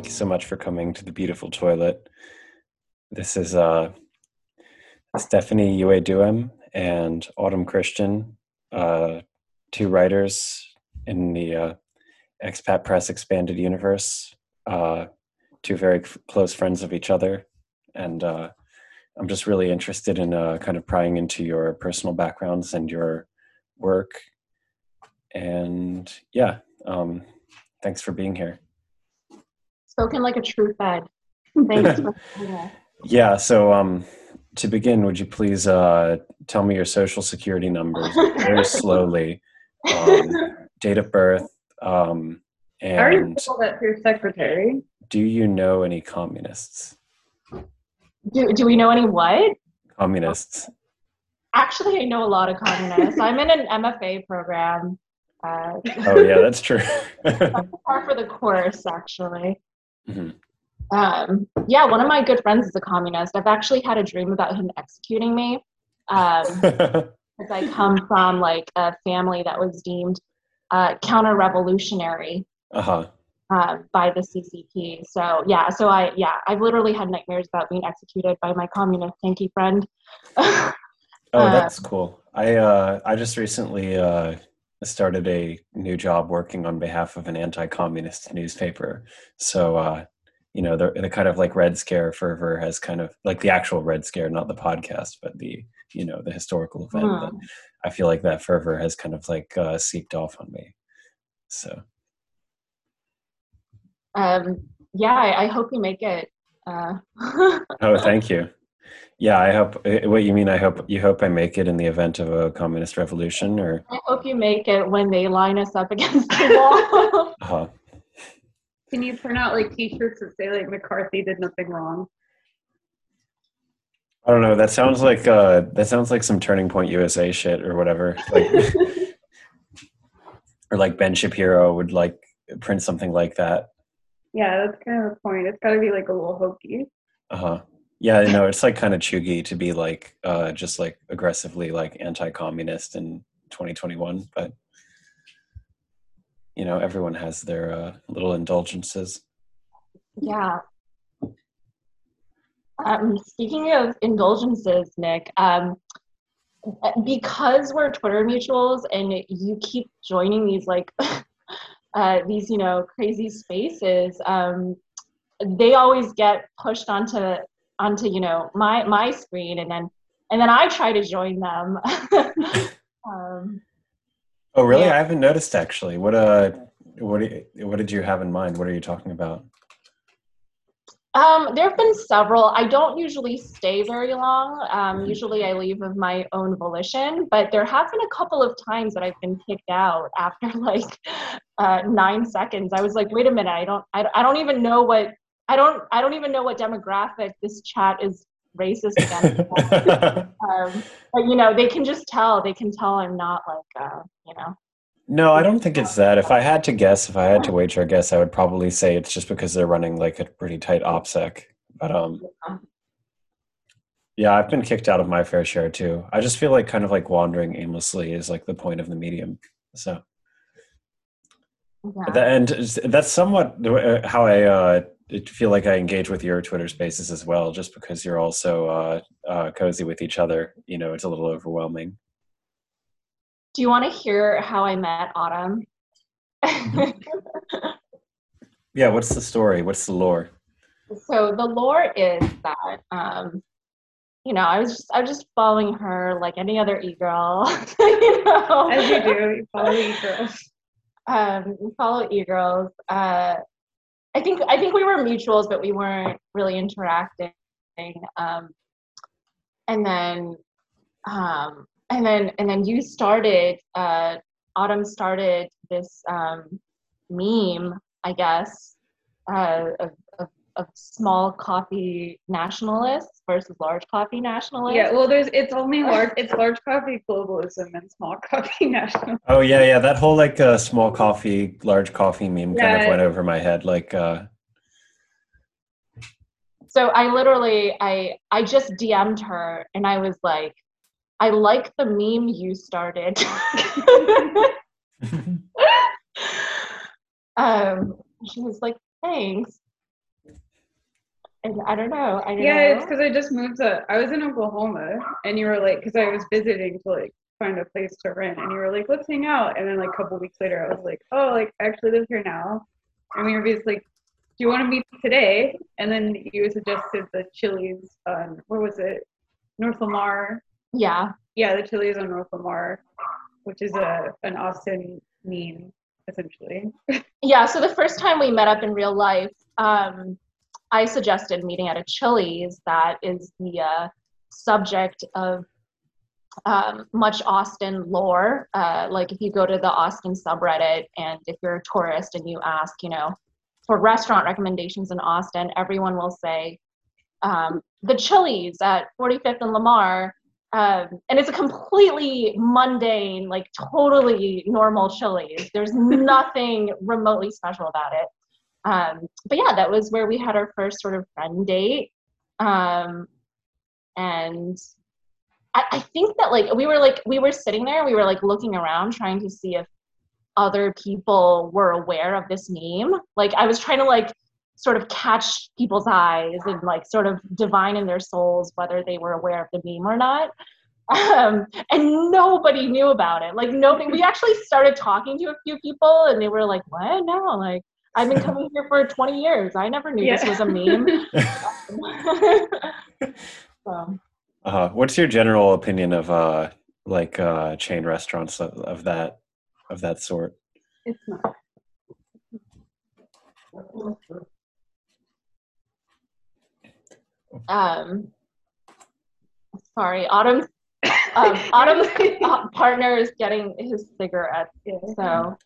thank you so much for coming to the beautiful toilet. This is uh, Stephanie Yue Duem and Autumn Christian, uh, two writers in the uh, Expat Press Expanded Universe, uh, two very f- close friends of each other. And uh, I'm just really interested in uh, kind of prying into your personal backgrounds and your work. And yeah, um, thanks for being here. Spoken like a true fed. Thanks for having. Yeah, so um, to begin, would you please uh, tell me your social security numbers very slowly, um, date of birth, um, I already and that to your secretary. do you know any communists? Do, do we know any what? Communists. Actually, I know a lot of communists. I'm in an MFA program. Uh, Oh yeah, that's true. par for the course, actually. Mhm. Um, yeah, one of my good friends is a communist. I've actually had a dream about him executing me. Um, because I come from like a family that was deemed uh, counter-revolutionary uh-huh. uh, by the CCP. So yeah, so I yeah, I've literally had nightmares about being executed by my communist tanky friend. Oh, Uh, that's cool. I uh, I just recently uh, started a new job working on behalf of an anti-communist newspaper. So uh, you know, the the kind of like Red Scare fervor has kind of like the actual Red Scare, not the podcast, but the you know the historical event. I feel like that fervor has kind of like uh, seeped off on me. So um, yeah, I, I hope you make it. Uh, oh, thank you. Yeah, I hope. eh, What you mean? I hope you hope I make it in the event of a communist revolution, or I hope you make it when they line us up against the wall. uh, Can you print out like T-shirts that say like McCarthy did nothing wrong? I don't know. That sounds like uh, that sounds like some Turning Point USA shit or whatever. Like, or like Ben Shapiro would like print something like that. Yeah, that's kind of the point. It's got to be like a little hokey. Uh huh. Yeah, no, it's like kind of chuggy to be like uh, just like aggressively like anti-communist in 2021, but you know everyone has their uh, little indulgences. yeah. Um, speaking of indulgences, Nick, um, because we're Twitter mutuals and you keep joining these like uh, these you know crazy spaces, um, they always get pushed onto onto you know my my screen, and then and then I try to join them. um, Oh, really? Yeah. I haven't noticed actually. What uh, what you, what did you have in mind? What are you talking about? Um, there have been several. I don't usually stay very long. Um, usually I leave of my own volition, but there have been a couple of times that I've been kicked out after like uh, nine seconds. I was like, wait a minute, I don't, I, I don't even know what, I don't, I don't even know what demographic this chat is racist against. um, but you know, they can just tell. They can tell I'm not like, uh, you know. No, I don't think it's that. If I had to guess, if I had to wager a guess, I would probably say it's just because they're running like a pretty tight OPSEC. But um, yeah, I've been kicked out of my fair share too. I just feel like kind of like wandering aimlessly is like the point of the medium. So Yeah. and that's somewhat uh, how I uh, feel like I engage with your Twitter Spaces as well. Just because you're also uh, uh, cozy with each other, you know, it's a little overwhelming. Do you want to hear how I met Autumn? Yeah, what's the story? What's the lore? so the lore is that um you know i was just i was just following her like any other e-girl you know As you do, you follow these girls. um follow e-girls uh i think i think we were mutuals but we weren't really interacting um and then um and then and then you started uh autumn started this um meme i guess uh of, of, of small coffee nationalists versus large coffee nationalists Yeah, well, there's it's only large. It's large coffee globalism and small coffee national. Oh yeah, yeah. That whole like uh, small coffee, large coffee meme kind of went over my head. Like, uh, so i literally i i just dm'd her and i was like i like the meme you started Um, she was like, thanks. And I don't know. I don't Yeah, know. it's because I just moved to. I was in Oklahoma, and you were like, because I was visiting to like find a place to rent, and you were like, let's hang out. And then like a couple weeks later, I was like, oh, like I actually live here now. And we were just like, do you want to meet today? And then you suggested the Chili's on where was it? North Lamar. yeah. Yeah, the Chili's on North Lamar, which is a an Austin meme essentially. Yeah. So the first time we met up in real life, um, I suggested meeting at a Chili's that is the uh, subject of um, much Austin lore. Uh, like if you go to the Austin subreddit and if you're a tourist and you ask, you know, for restaurant recommendations in Austin, everyone will say um, the Chili's at 45th and Lamar. Um, and it's a completely mundane, like totally normal Chili's. There's nothing remotely special about it. Um, but yeah, that was where we had our first sort of friend date. Um, and I, I think that like we were like we were sitting there, we were like looking around trying to see if other people were aware of this meme. Like I was trying to like sort of catch people's eyes and like sort of divine in their souls whether they were aware of the meme or not. Um, and nobody knew about it. Like nobody. We actually started talking to a few people, and they were like, "What? No, like I've been coming here for 20 years. I never knew this was a meme." so, Uh, what's your general opinion of uh, like uh, chain restaurants of, of that of that sort? It's not. um, sorry, Autumn. Um, Autumn's uh, partner is getting his cigarette, so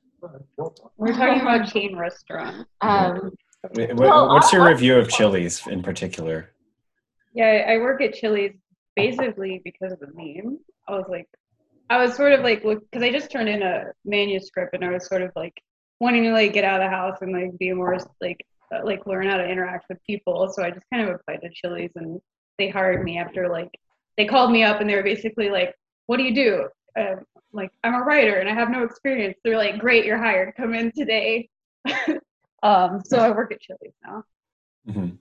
We're talking about chain restaurants. um, Wh- wh- Well, What's your review of Chili's in particular? Yeah, I work at Chili's basically because of the meme. I was like, I was sort of like, look, because I just turned in a manuscript and I was sort of like wanting to like get out of the house and like be more like uh, like learn how to interact with people. So I just kind of applied to Chili's and they hired me after like they called me up and they were basically like, "What do you do?" Um, like, I'm a writer and I have no experience. They're like, "Great, you're hired. Come in today." um, so I work at Chili's now. Mhm.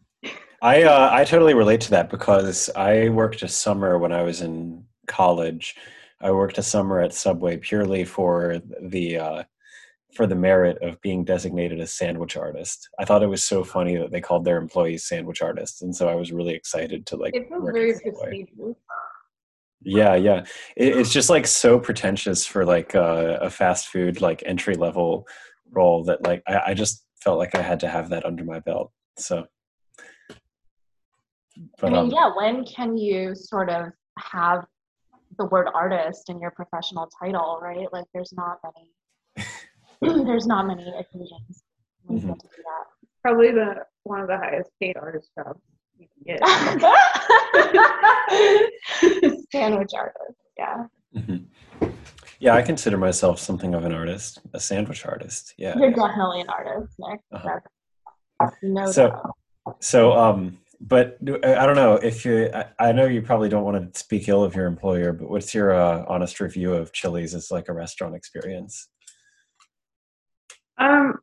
I uh, I totally relate to that because I worked a summer when I was in college. I worked a summer at Subway purely for the uh, for the merit of being designated a sandwich artist. I thought it was so funny that they called their employees sandwich artists, and so I was really excited to like It feels very prestigious. Yeah, yeah. It, it's just like so pretentious for like uh, a fast food like entry level role that like I, I just felt like I had to have that under my belt. So, I mean, um, yeah, when can you sort of have the word artist in your professional title, right? Like, there's not many, there's not many occasions when you get to do Probably the one of the highest paid artist jobs you can get. that. Sandwich artist, yeah. mhm. yeah, I consider myself something of an artist, a sandwich artist. Yeah. You're definitely an artist, Nick. Uh-huh. No So- doubt. So, um, but I I don't know if you. I, I know you probably don't want to speak ill of your employer, but what's your uh, honest review of Chili's as like a restaurant experience? Um,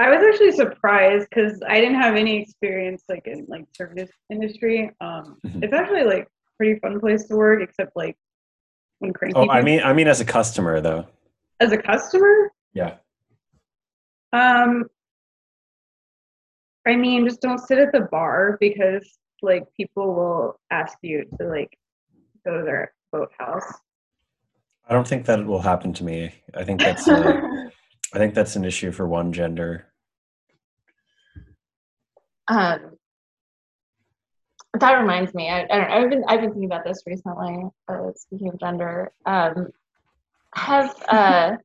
I was actually surprised because I didn't have any experience like in like service industry. Um, Mhm. it's actually like pretty fun place to work, except like when cranky. Oh, I mean, I mean, as a customer though. as a customer, Yeah. um, I mean, just don't sit at the bar because like people will ask you to like go to their boathouse. I don't think that will happen to me. I think that's uh, I think that's an issue for one gender. Um, that reminds me. I, I don't know. I've been I've been thinking about this recently. Uh, speaking of gender, um, have uh,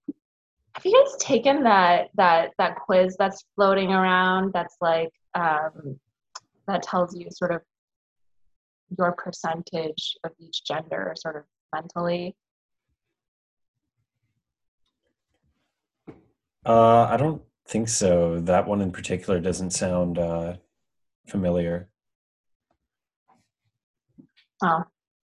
have you guys taken that that that quiz that's floating around? That's like um, that tells you sort of your percentage of each gender, sort of mentally. Uh, I don't think so. That one in particular doesn't sound uh, familiar. Oh,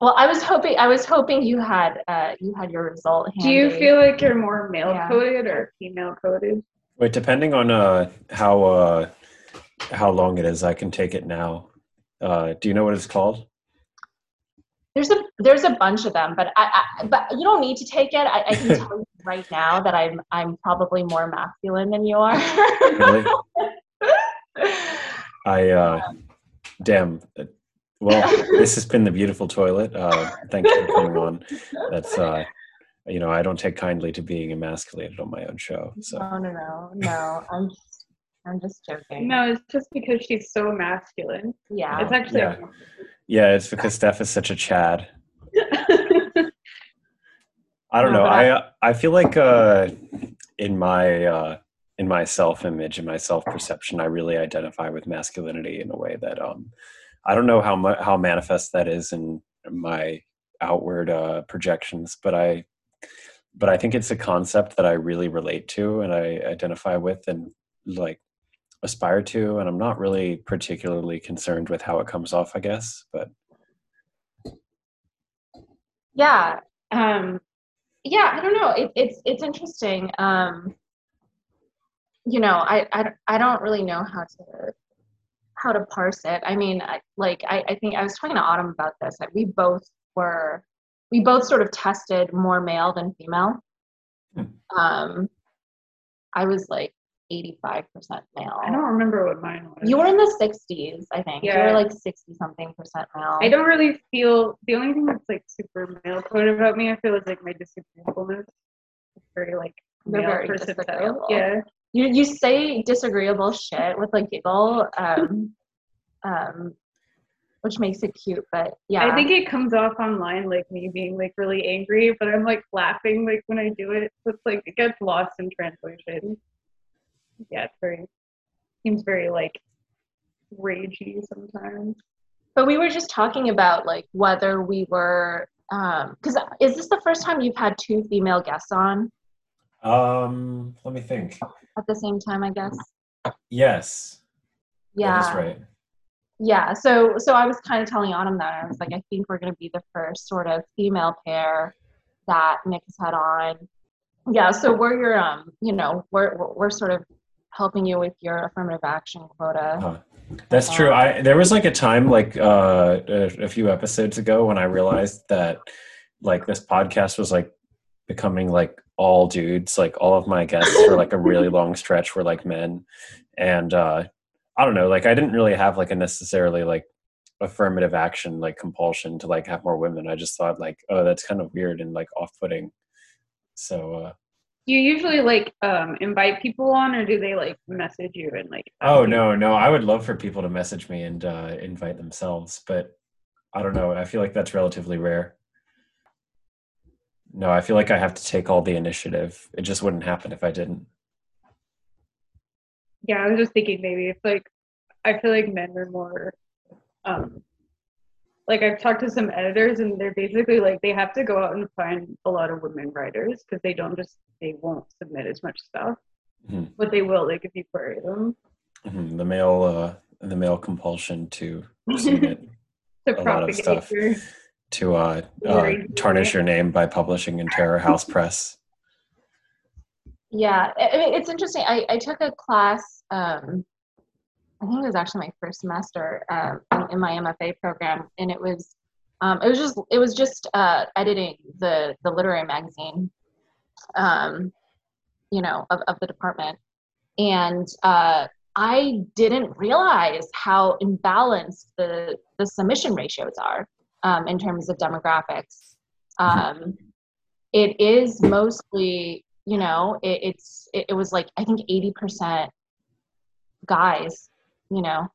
well, I was hoping I was hoping you had uh, you had your result. Do you feel like you're more male Yeah. coded or female coded? Wait, depending on uh, how uh, how long it is, I can take it now. Uh, do you know what it's called? There's a there's a bunch of them, but I, I but you don't need to take it. I, I can tell you right now that I'm I'm probably more masculine than you are. Really? I uh, damn. Well, this has been the beautiful toilet. Uh, thank you for coming on. That's uh, you know, I don't take kindly to being emasculated on my own show. So No, no, no, no. I'm just I'm just joking. No, it's just because she's so masculine. Yeah. It's actually Yeah. yeah, it's because Steph is such a Chad. I don't No, know. I uh, I feel like uh, in my uh, in my self image and my self perception, I really identify with masculinity in a way that um, I don't know how mu- how manifest that is in my outward uh, projections, but I but I think it's a concept that I really relate to and I identify with and like aspire to, and I'm not really particularly concerned with how it comes off. I guess, but yeah um yeah i don't know it, it's it's interesting um you know I, I i don't really know how to how to parse it i mean I, like I, I think i was talking to autumn about this like we both were we both sort of tested more male than female Hmm. um i was like 85% male I don't remember what mine was. you were in the 60s i think Yeah. you were like 60 something percent male I don't really feel the only thing that's like super male coded about me. I feel is like my disagreeableness. It's very like You're male very person disagreeable. Yeah, you you say disagreeable shit with a giggle, um, um, which makes it cute. But yeah, I think it comes off online like me being like really angry, but I'm like laughing like when I do it. So it's like it gets lost in translation. Yeah, it's very seems very like ragey sometimes. but we were just talking about like whether we were because is this the first time you've had two female guests on um, let me think. at the same time? I guess. Yes, Yeah. that is right. Yeah. So so I was kind of telling Autumn that I was like, I think we're gonna be the first sort of female pair that Nick has had on. Yeah. So we're your um, you know, we're we're, sort of helping you with your affirmative action quota. Huh. That's true. I there was like a time like uh, a, a few episodes ago when I realized that like this podcast was like becoming like all dudes. Like all of my guests for like a really long stretch were like men, and uh, I don't know. Like I didn't really have like a necessarily like affirmative action like compulsion to like have more women. I just thought like oh that's kind of weird and like off putting. So uh, you usually like um invite people on or do they like message you and like Oh no, no. I would love for people to message me and uh, invite themselves, but I don't know. I feel like that's relatively rare. No, I feel like I have to take all the initiative. It just wouldn't happen if I didn't. Yeah, I was just thinking maybe if like I feel like men are more um like I've talked to some editors and they're basically like they have to go out and find a lot of women writers because they don't just they won't submit as much stuff. Mhm. But they will like if you query them Mhm. The male, uh, the male compulsion to submit to A lot of propagate stuff. your to uh, uh, tarnish your name by publishing in Terror House Press. Yeah, I mean, it's interesting. I, I took a class, um, I think it was actually my first semester in, in my MFA program, and it was um, it was just it was just uh, editing the the literary magazine, um, you know, of, of the department, and uh, I didn't realize how imbalanced the the submission ratios are um, in terms of demographics. Um, it is mostly you know it, it's it, it was like i think 80% guys you know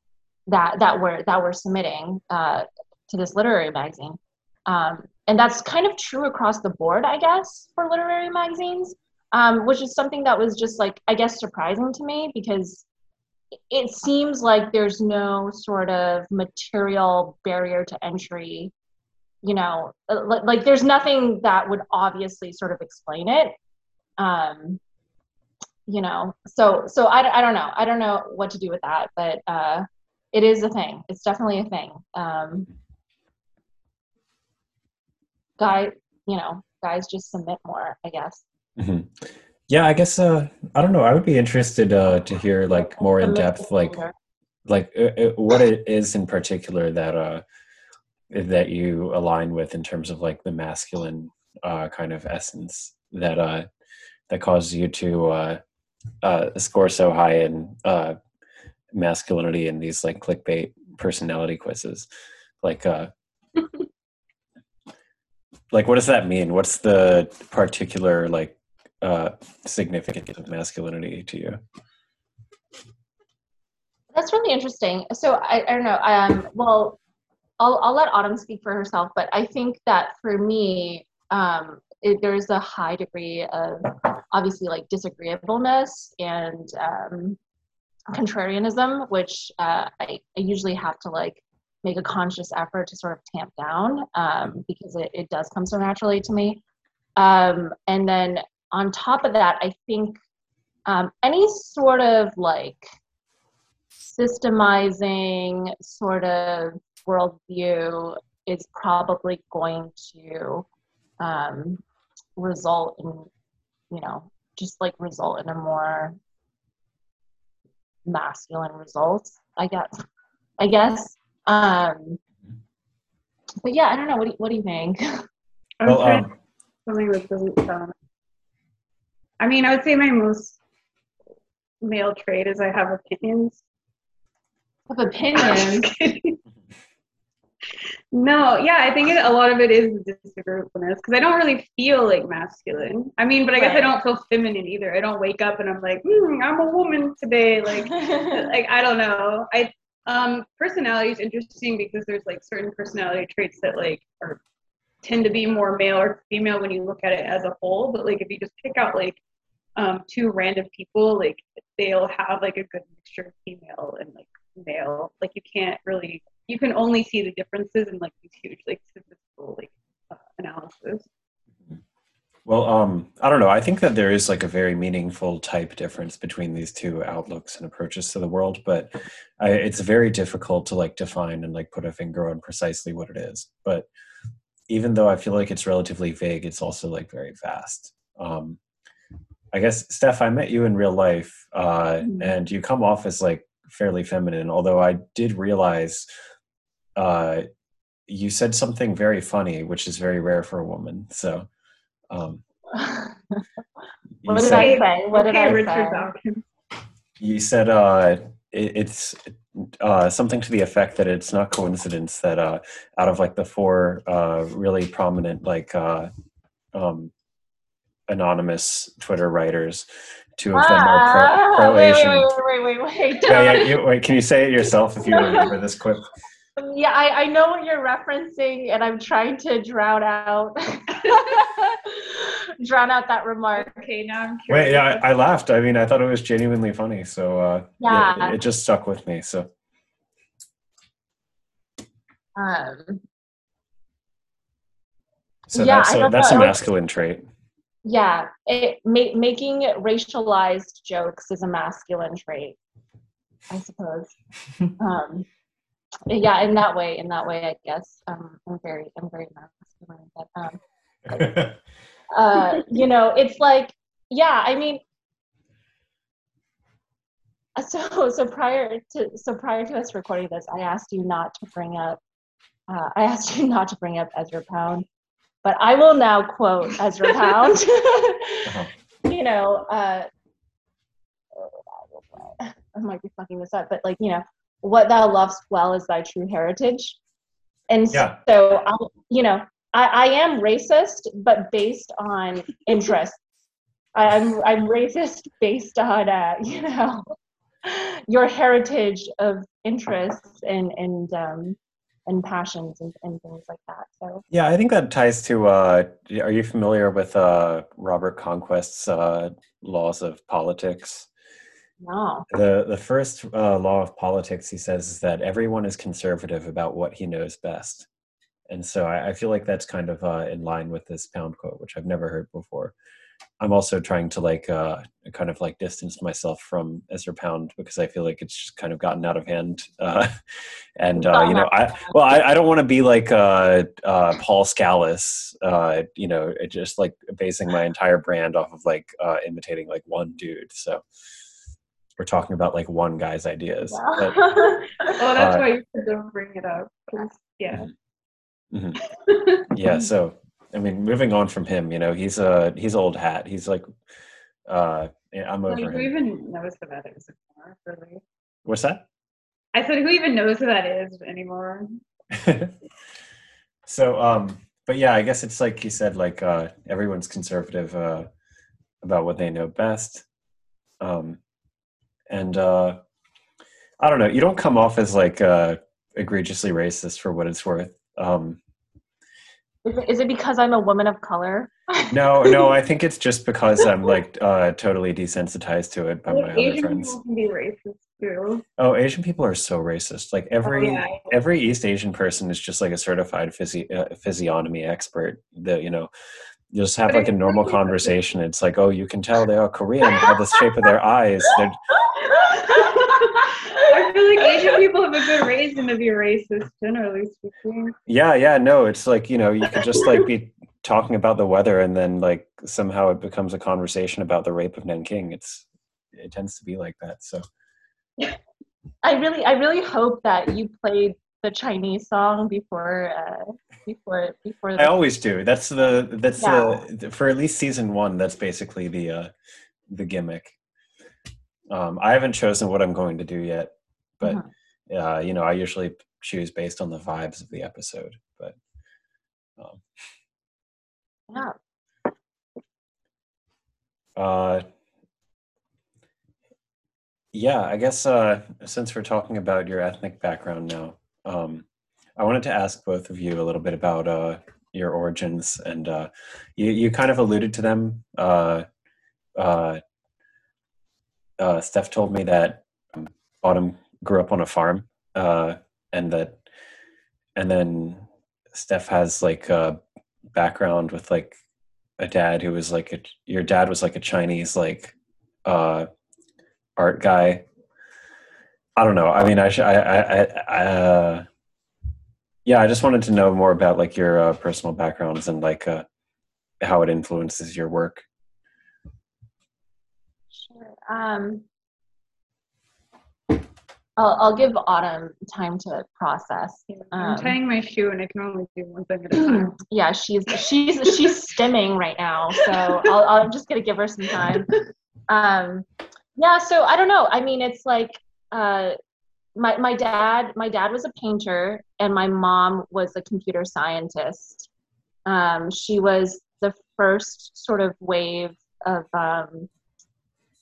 that that were that were submitting uh, to this literary magazine um, and that's kind of true across the board i guess for literary magazines um, which is something that was just like i guess surprising to me because it seems like there's no sort of material barrier to entry you know uh, like, like there's nothing that would obviously sort of explain it. Um you know so so I, I don't know. I don't know what to do with that but uh it is a thing. It's definitely a thing. Um guy you know guys just submit more i guess. Mhm. Yeah, I guess uh, I don't know. I would be interested uh, to hear like more in depth, like like uh, uh, what it is in particular that uh, that you align with in terms of like the masculine uh, kind of essence that uh, that causes you to uh, uh, score so high in uh, masculinity in these like clickbait personality quizzes. Like, uh, like what does that mean? What's the particular like uh, significance of masculinity to you? That's really interesting. So I, I don't know. Um, well, I'll I'll let Autumn speak for herself, but I think that for me, um, it, there's a high degree of obviously like disagreeableness and um, contrarianism, which uh, I, I usually have to like make a conscious effort to sort of tamp down um, because it, it does come so naturally to me. Um, and then on top of that, I think um, any sort of like systemizing sort of worldview is probably going to um, result in, you know, just like result in a more masculine result, I guess. I guess. Um, but yeah, I don't know. What do you, what do you think? Well, um, something that doesn't sound. I mean, I would say my most male trait is I have opinions. Have opinions. No, yeah, I think it, a lot of it is disagreeableness because I don't really feel like masculine. I mean, but I guess right. I don't feel feminine either. I don't wake up and I'm like, mm, I'm a woman today. Like, like I don't know. I um, personality is interesting because there's like certain personality traits that like are tend to be more male or female when you look at it as a whole. But like if you just pick out like um, two random people, like they'll have like a good mixture of female and like male. Like you can't really you can only see the differences in like these huge like statistical like uh, analysis. Well, um, I don't know. I think that there is like a very meaningful type difference between these two outlooks and approaches to the world, but I, it's very difficult to like define and like put a finger on precisely what it is. But even though I feel like it's relatively vague, it's also like very vast. Um, I guess Steph, I met you in real life, uh, mm-hmm. and you come off as like fairly feminine. Although I did realize uh, you said something very funny, which is very rare for a woman. So, um, what did said, I say? What did I say? You said uh, it, it's uh, something to the effect that it's not coincidence that uh, out of like the four uh, really prominent like uh, um, anonymous Twitter writers, two of them are pro, ah, pro Asian. Wait, wait, wait, wait, wait. Yeah, yeah, you, wait. Can you say it yourself if you remember this quip? Yeah, I, I know what you're referencing, and I'm trying to drown out drown out that remark. Okay, now I'm curious. Wait, yeah, I, I, laughed. I mean, I thought it was genuinely funny, so uh, yeah, yeah it, it, just stuck with me. So, um, so yeah, that's a, that's a masculine trait. Yeah, it ma- making racialized jokes is a masculine trait, I suppose. um, yeah in that way in that way i guess. Um, i'm very i'm very masculine but um uh you know it's like yeah i mean so so prior to so prior to us recording this i asked you not to bring up uh, i asked you not to bring up ezra pound but i will now quote ezra pound. Uh-huh. you know uh I might be fucking this up, but like, you know, what thou lovest well is thy true heritage. And yeah. so, I'll, you know, I, I am racist, but based on interest. I'm I'm racist based on uh, you know your heritage of interests and and um, and passions and, and things like that. So yeah, I think that ties to. Uh, are you familiar with uh, Robert Conquest's uh, laws of politics? No. The the first uh, law of politics, he says, is that everyone is conservative about what he knows best, and so I, I feel like that's kind of uh, in line with this pound quote, which I've never heard before. I'm also trying to like uh, kind of like distance myself from Ezra Pound because I feel like it's just kind of gotten out of hand. Uh, and uh, you know, I well, I, I don't want to be like uh, uh, Paul Scalise. Uh, you know, just like basing my entire brand off of like imitating like one dude. So we're talking about like one guy's ideas. But, Oh, that's Uh, why you said don't bring it up. yeah. mhm. yeah so i mean moving on from him you know he's a he's old hat he's like uh yeah, i'm Like, over who him even knows who that is anymore? Really? what's that I said, who even knows who that is anymore? so um but yeah i guess it's like you said like uh everyone's conservative uh about what they know best um and uh i don't know you don't come off as like uh egregiously racist for what it's worth um Is it, is it because I'm a woman of color? no no i think it's just because i'm like uh totally desensitized to it by my other friends. Asian people can be racist too. oh asian people are so racist like every oh, yeah. every east asian person is just like a certified physi- uh, physiognomy expert that you know you just have But like a normal really- conversation. It's like oh you can tell they are korean by the shape of their eyes They're, I feel like Asian people have a good reason to be racist, generally speaking. yeah yeah no it's like you know you could just like be talking about the weather and then like somehow it becomes a conversation about the rape of nanking. It's it tends to be like that so. I really, I really hope that you played the Chinese song before, uh, before, before. I always do. That's the that's Yeah. the for at least season one. That's basically the uh, the gimmick. Um, I haven't chosen what I'm going to do yet, but Mhm. uh, you know, I usually choose based on the vibes of the episode. But um, yeah. uh, yeah, I guess uh, since we're talking about your ethnic background now, um, I wanted to ask both of you a little bit about uh, your origins, and uh, you you kind of alluded to them. Uh, uh, uh, Steph told me that um, Autumn grew up on a farm, uh, and that, and then Steph has like a background with like a dad who was like a, your dad was like a Chinese like art guy. I don't know. I mean, I, sh- I, I, I, I uh, yeah, I just wanted to know more about like your uh, personal backgrounds and like uh, how it influences your work. Sure. Um, I'll, I'll give Autumn time to process. I'm Um, tying my shoe and I can only do one thing at a time. yeah, she's she's she's stimming right now, so I'll, I'm just gonna give her some time. Um, yeah, so I don't know. I mean, it's like uh, my my dad my dad was a painter, and my mom was a computer scientist. Um, she was the first sort of wave of um,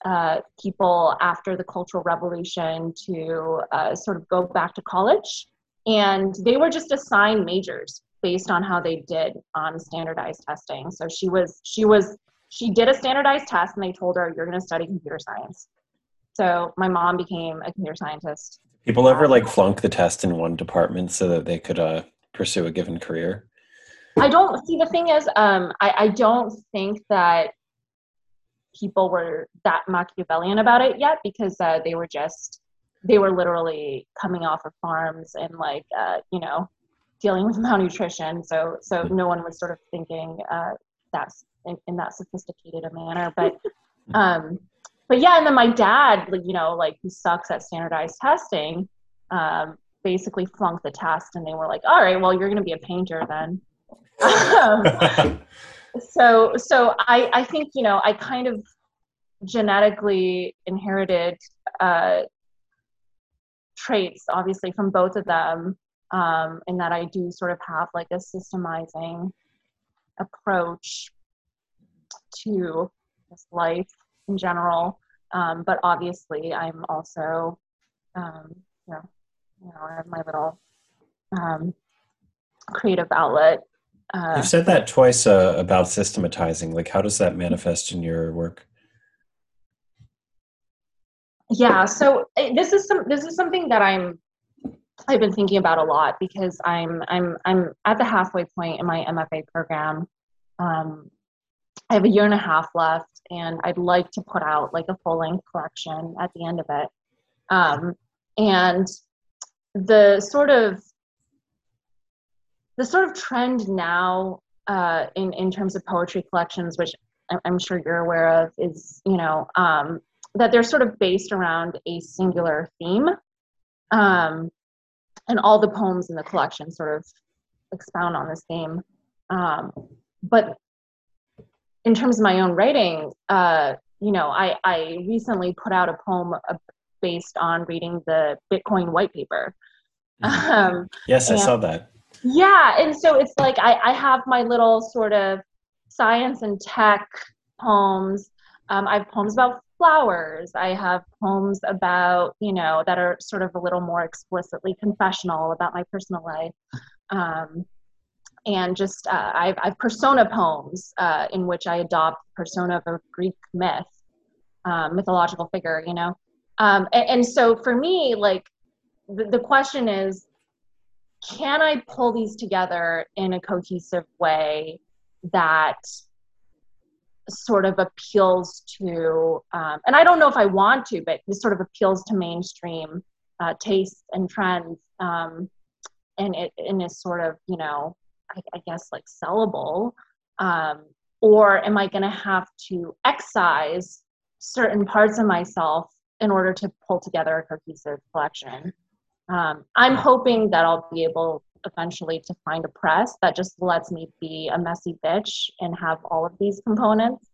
uh, people after the Cultural Revolution to uh, sort of go back to college. And they were just assigned majors based on how they did on standardized testing. So she was she was she did a standardized test and they told her you're going to study computer science so my mom became a computer scientist. People ever like flunk the test in one department so that they could uh, pursue a given career? i don't see the thing is um i, I don't think that people were that machiavellian about it yet because uh, they were just they were literally coming off of farms and like uh, you know dealing with malnutrition. So so no one was sort of thinking uh, that's in, in that sophisticated a manner. But um but yeah and then my dad like, you know like who sucks at standardized testing um basically flunked the test and they were like all right well you're going to be a painter then. Um, so so I I think you know I kind of genetically inherited uh, traits obviously from both of them um, in that I do sort of have like a systemizing approach to this life in general um, but obviously I'm also um, you know you know I have my little um, creative outlet uh, You've said that twice uh, about systematizing. Like, how does that manifest in your work? yeah so eh, this is some this is something that i'm i've been thinking about a lot because i'm i'm i'm at the halfway point in my mfa program um, I have a year and a half left, and I'd like to put out like a full length collection at the end of it. Um, and the sort of the sort of trend now uh, in in terms of poetry collections, which I'm sure you're aware of, is you know um, that they're sort of based around a singular theme, um, and all the poems in the collection sort of expound on this theme. Um, but in terms of my own writing, uh, you know, I, I recently put out a poem uh, based on reading the Bitcoin white paper. Mhm. Um, Yes, I saw that. yeah, and so it's like I, I have my little sort of science and tech poems. Um, I have poems about flowers. I have poems about, you know, that are sort of a little more explicitly confessional about my personal life. Um, and just uh, I've, I've persona poems uh, in which I adopt persona of a Greek myth, uh, mythological figure, you know. Um, and, and so for me, like the, the question is, can I pull these together in a cohesive way that sort of appeals to, um, and I don't know if I want to, but this sort of appeals to mainstream uh, tastes and trends, um, and it and is sort of you know, I, I guess like sellable, um, or am I going to have to excise certain parts of myself in order to pull together a cohesive collection? Um, I'm hoping that I'll be able eventually to find a press that just lets me be a messy bitch and have all of these components.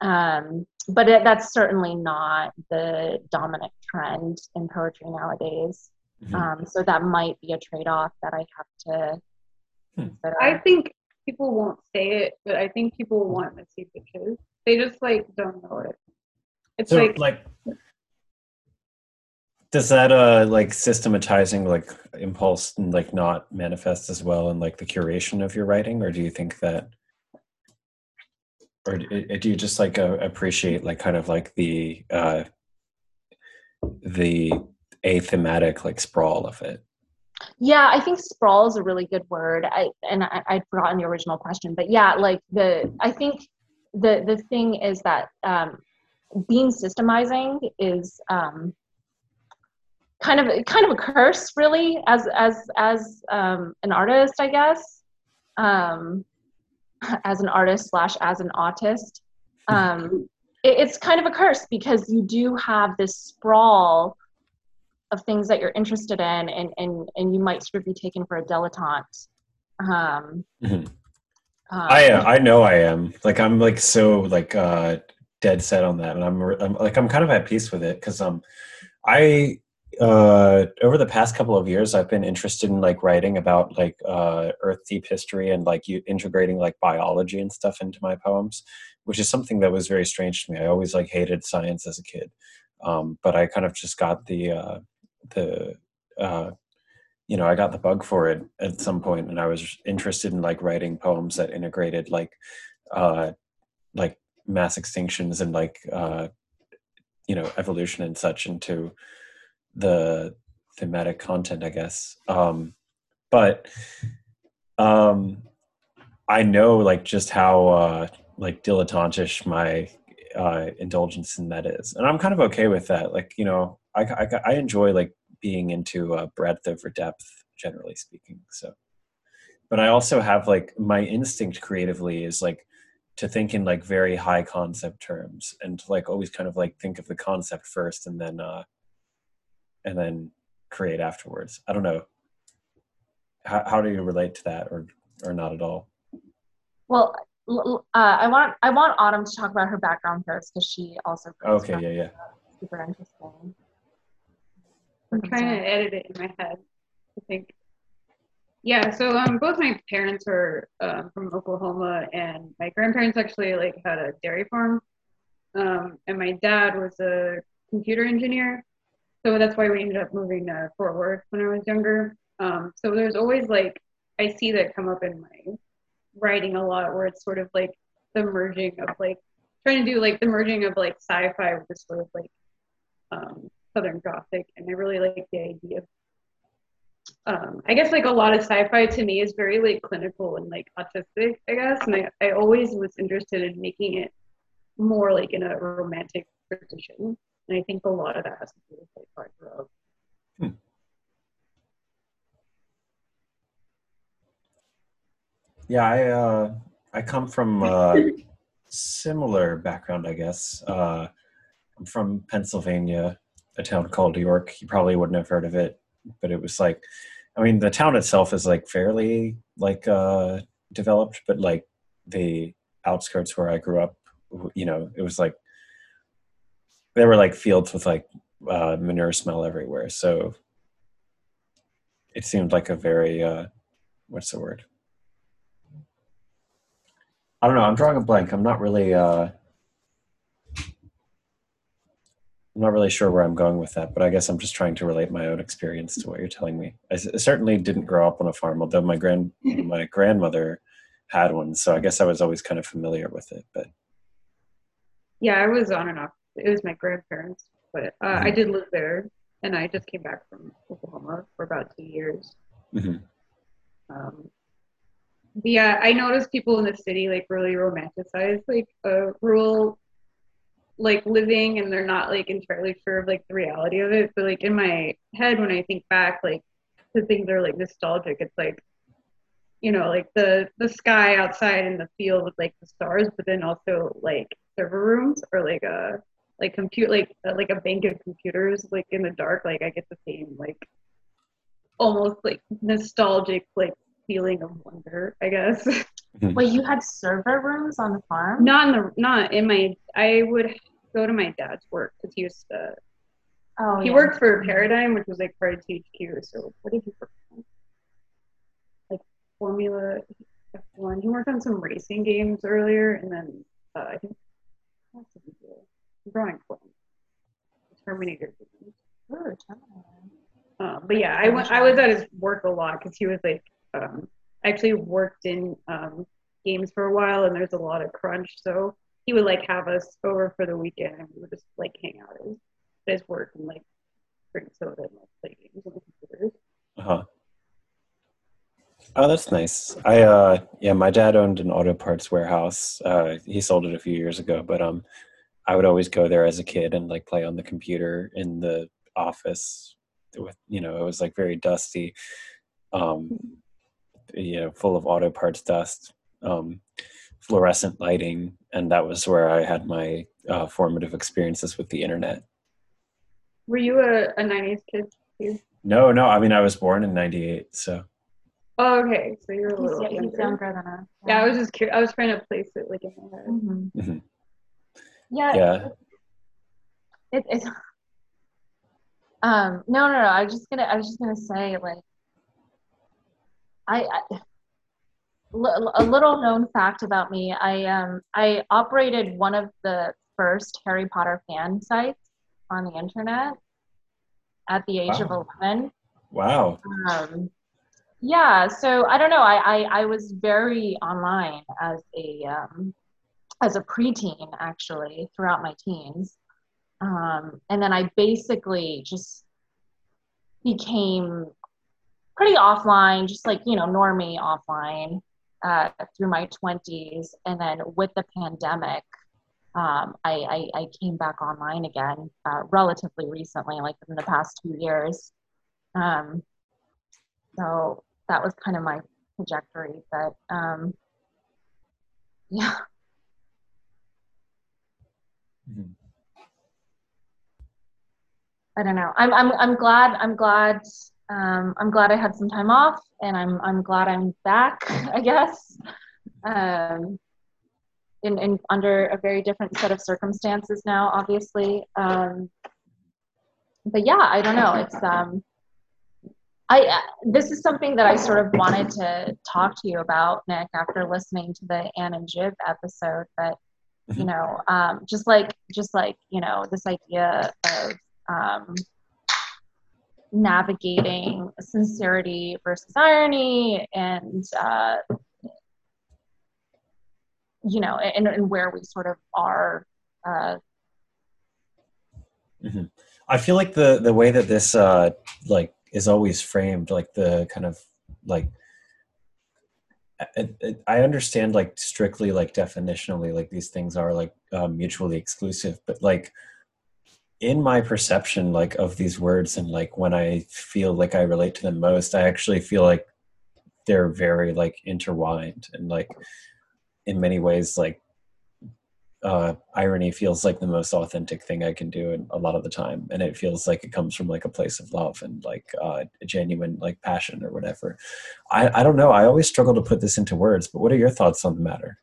Um, but it, that's certainly not the dominant trend in poetry nowadays. Mhm. Um, so that might be a trade-off that I have to Hmm. consider. I think people won't say it, but I think people want messy bitches. They just like don't know it. It's So like, like, does that uh like systematizing like impulse and like not manifest as well in like the curation of your writing, or do you think that, or do do you just like uh, appreciate like kind of like the uh the athematic like sprawl of it? Yeah, I think sprawl is a really good word. I and I, I'd forgotten the original question, but yeah, like the I think the the thing is that um, being systemizing is um, kind of kind of a curse, really, as as as um, an artist, I guess, um, as an artist slash as an autist. Um, it, it's kind of a curse because you do have this sprawl of things that you're interested in and and and you might sort of be taken for a dilettante um, Mhm. um, I uh, I know I am like I'm like so like uh dead set on that, and I'm, I'm like I'm kind of at peace with it because um I uh over the past couple of years I've been interested in like writing about like uh Earth deep history and like you integrating like biology and stuff into my poems, which is something that was very strange to me. I always like hated science as a kid, um, but I kind of just got the uh, the uh, you know, I got the bug for it at some point, and I was interested in like writing poems that integrated like, uh, like mass extinctions and like, uh, you know, evolution and such into the thematic content, I guess. Um, but um, I know like just how uh, like dilettantish my uh, indulgence in that is, and I'm kind of okay with that. Like, you know, I I, I enjoy like being into uh, breadth over depth, generally speaking. So, but I also have like my instinct creatively is like to think in like very high concept terms and to like always kind of like think of the concept first and then uh and then create afterwards. I don't know. How how do you relate to that or or not at all? well uh, i want i want autumn to talk about her background first because she also Okay, yeah, yeah. super interesting I'm trying to edit it in my head. I think. Yeah, so um, both my parents are um, from Oklahoma, and my grandparents actually like had a dairy farm, um, and my dad was a computer engineer, so that's why we ended up moving to Fort Worth when I was younger. Um, so there's always like I see that come up in my writing a lot, where it's sort of like the merging of like trying to do like the merging of like sci-fi with this sort of like um, Southern Gothic, and I really like the idea of um, I guess like a lot of sci-fi to me is very like clinical and like autistic, I guess. And I, I always was interested in making it more like in a romantic tradition. And I think a lot of that has to do with like I grew. Yeah, I uh, I come from a similar background, I guess. Uh, I'm from Pennsylvania, a town called New York. You probably wouldn't have heard of it, but it was like, I mean, the town itself is like fairly like uh, developed, but like the outskirts where I grew up, you know, it was like there were like fields with like uh, manure smell everywhere. So it seemed like a very uh, what's the word? I don't know. I'm drawing a blank. I'm not really. Uh, I'm not really sure where I'm going with that, but I guess I'm just trying to relate my own experience to what you're telling me. I certainly didn't grow up on a farm, although my grand my grandmother had one, so I guess I was always kind of familiar with it. But Yeah, I was on and off. It was my grandparents, but uh, I did live there, and I just came back from Oklahoma for about two years. Mhm. Um, yeah, I noticed people in the city like really romanticize like a rural like living, and they're not like entirely sure of like the reality of it. But like in my head, when I think back, like the things are like nostalgic. It's like you know, like the the sky outside in the field with like the stars, but then also like server rooms or like a like compute like uh, like a bank of computers like in the dark. Like I get the same like almost like nostalgic like feeling of wonder. I guess Wait, you had server rooms on the farm? not in the not in my. I would go to my dad's work because he used to. Oh, he yeah. worked for Paradigm, which was like part of THQ. So what did he work on? Like Formula F1. He worked on some racing games earlier, and then uh, I think what did he do? I'm drawing blank. Terminator Terminator. Um, but yeah, I went. I was at his work a lot because he was like, um, actually worked in um, games for a while, and there's a lot of crunch. So he would like have us over for the weekend, and we would just like hang out at his, at his work and like drink soda and like play games on the computers. uh huh. Oh, that's nice. I uh, yeah, my dad owned an auto parts warehouse. Uh, he sold it a few years ago, but um, I would always go there as a kid and like play on the computer in the office. With you know, it was like very dusty. Um, you know, full of auto parts dust, um, fluorescent lighting, and that was where I had my uh, formative experiences with the internet. Were you a, a '90s kid too? No, no, I mean I was born in '98, so Oh, okay, so you're a little yeah, he's younger. younger than us. Yeah, I was just curious. I was trying to place it like in my head. Mhm. Mhm. Yeah. yeah. It, it, um, no, no, no. I was just gonna, I was just gonna say, like, I, I a little known fact about me. I um, I operated one of the first Harry Potter fan sites on the internet at the age Wow. of eleven. Wow. Um, yeah, so I don't know. I, I, I was very online as a um, as a preteen actually throughout my teens, um, and then I basically just became pretty offline, just like you know normie offline uh, through my twenties, and then with the pandemic. Um, I, I, I came back online again uh, relatively recently, like in the past two years. Um, so that was kind of my trajectory but um yeah Mhm. i don't know i'm i'm, I'm glad i'm glad um i'm glad i had some time off and i'm i'm glad i'm back i guess um in, in under a very different set of circumstances now obviously um but yeah i don't know it's um I uh, this is something that I sort of wanted to talk to you about, Nick, after listening to the Anne and Jib episode. But you Mhm. know, um, just like just like you know, this idea of um, navigating sincerity versus irony, and uh, you know, and, and where we sort of are. Uh, I feel like the the way that this uh, like is always framed like the kind of like I, understand like strictly like definitionally like these things are like um, mutually exclusive but like in my perception like of these words and like when i feel like i relate to them most i actually feel like they're very like intertwined and like in many ways like uh, irony feels like the most authentic thing I can do a lot of the time, and it feels like it comes from like a place of love and like uh, a genuine like passion or whatever. I I don't know. I always struggle to put this into words, but what are your thoughts on the matter?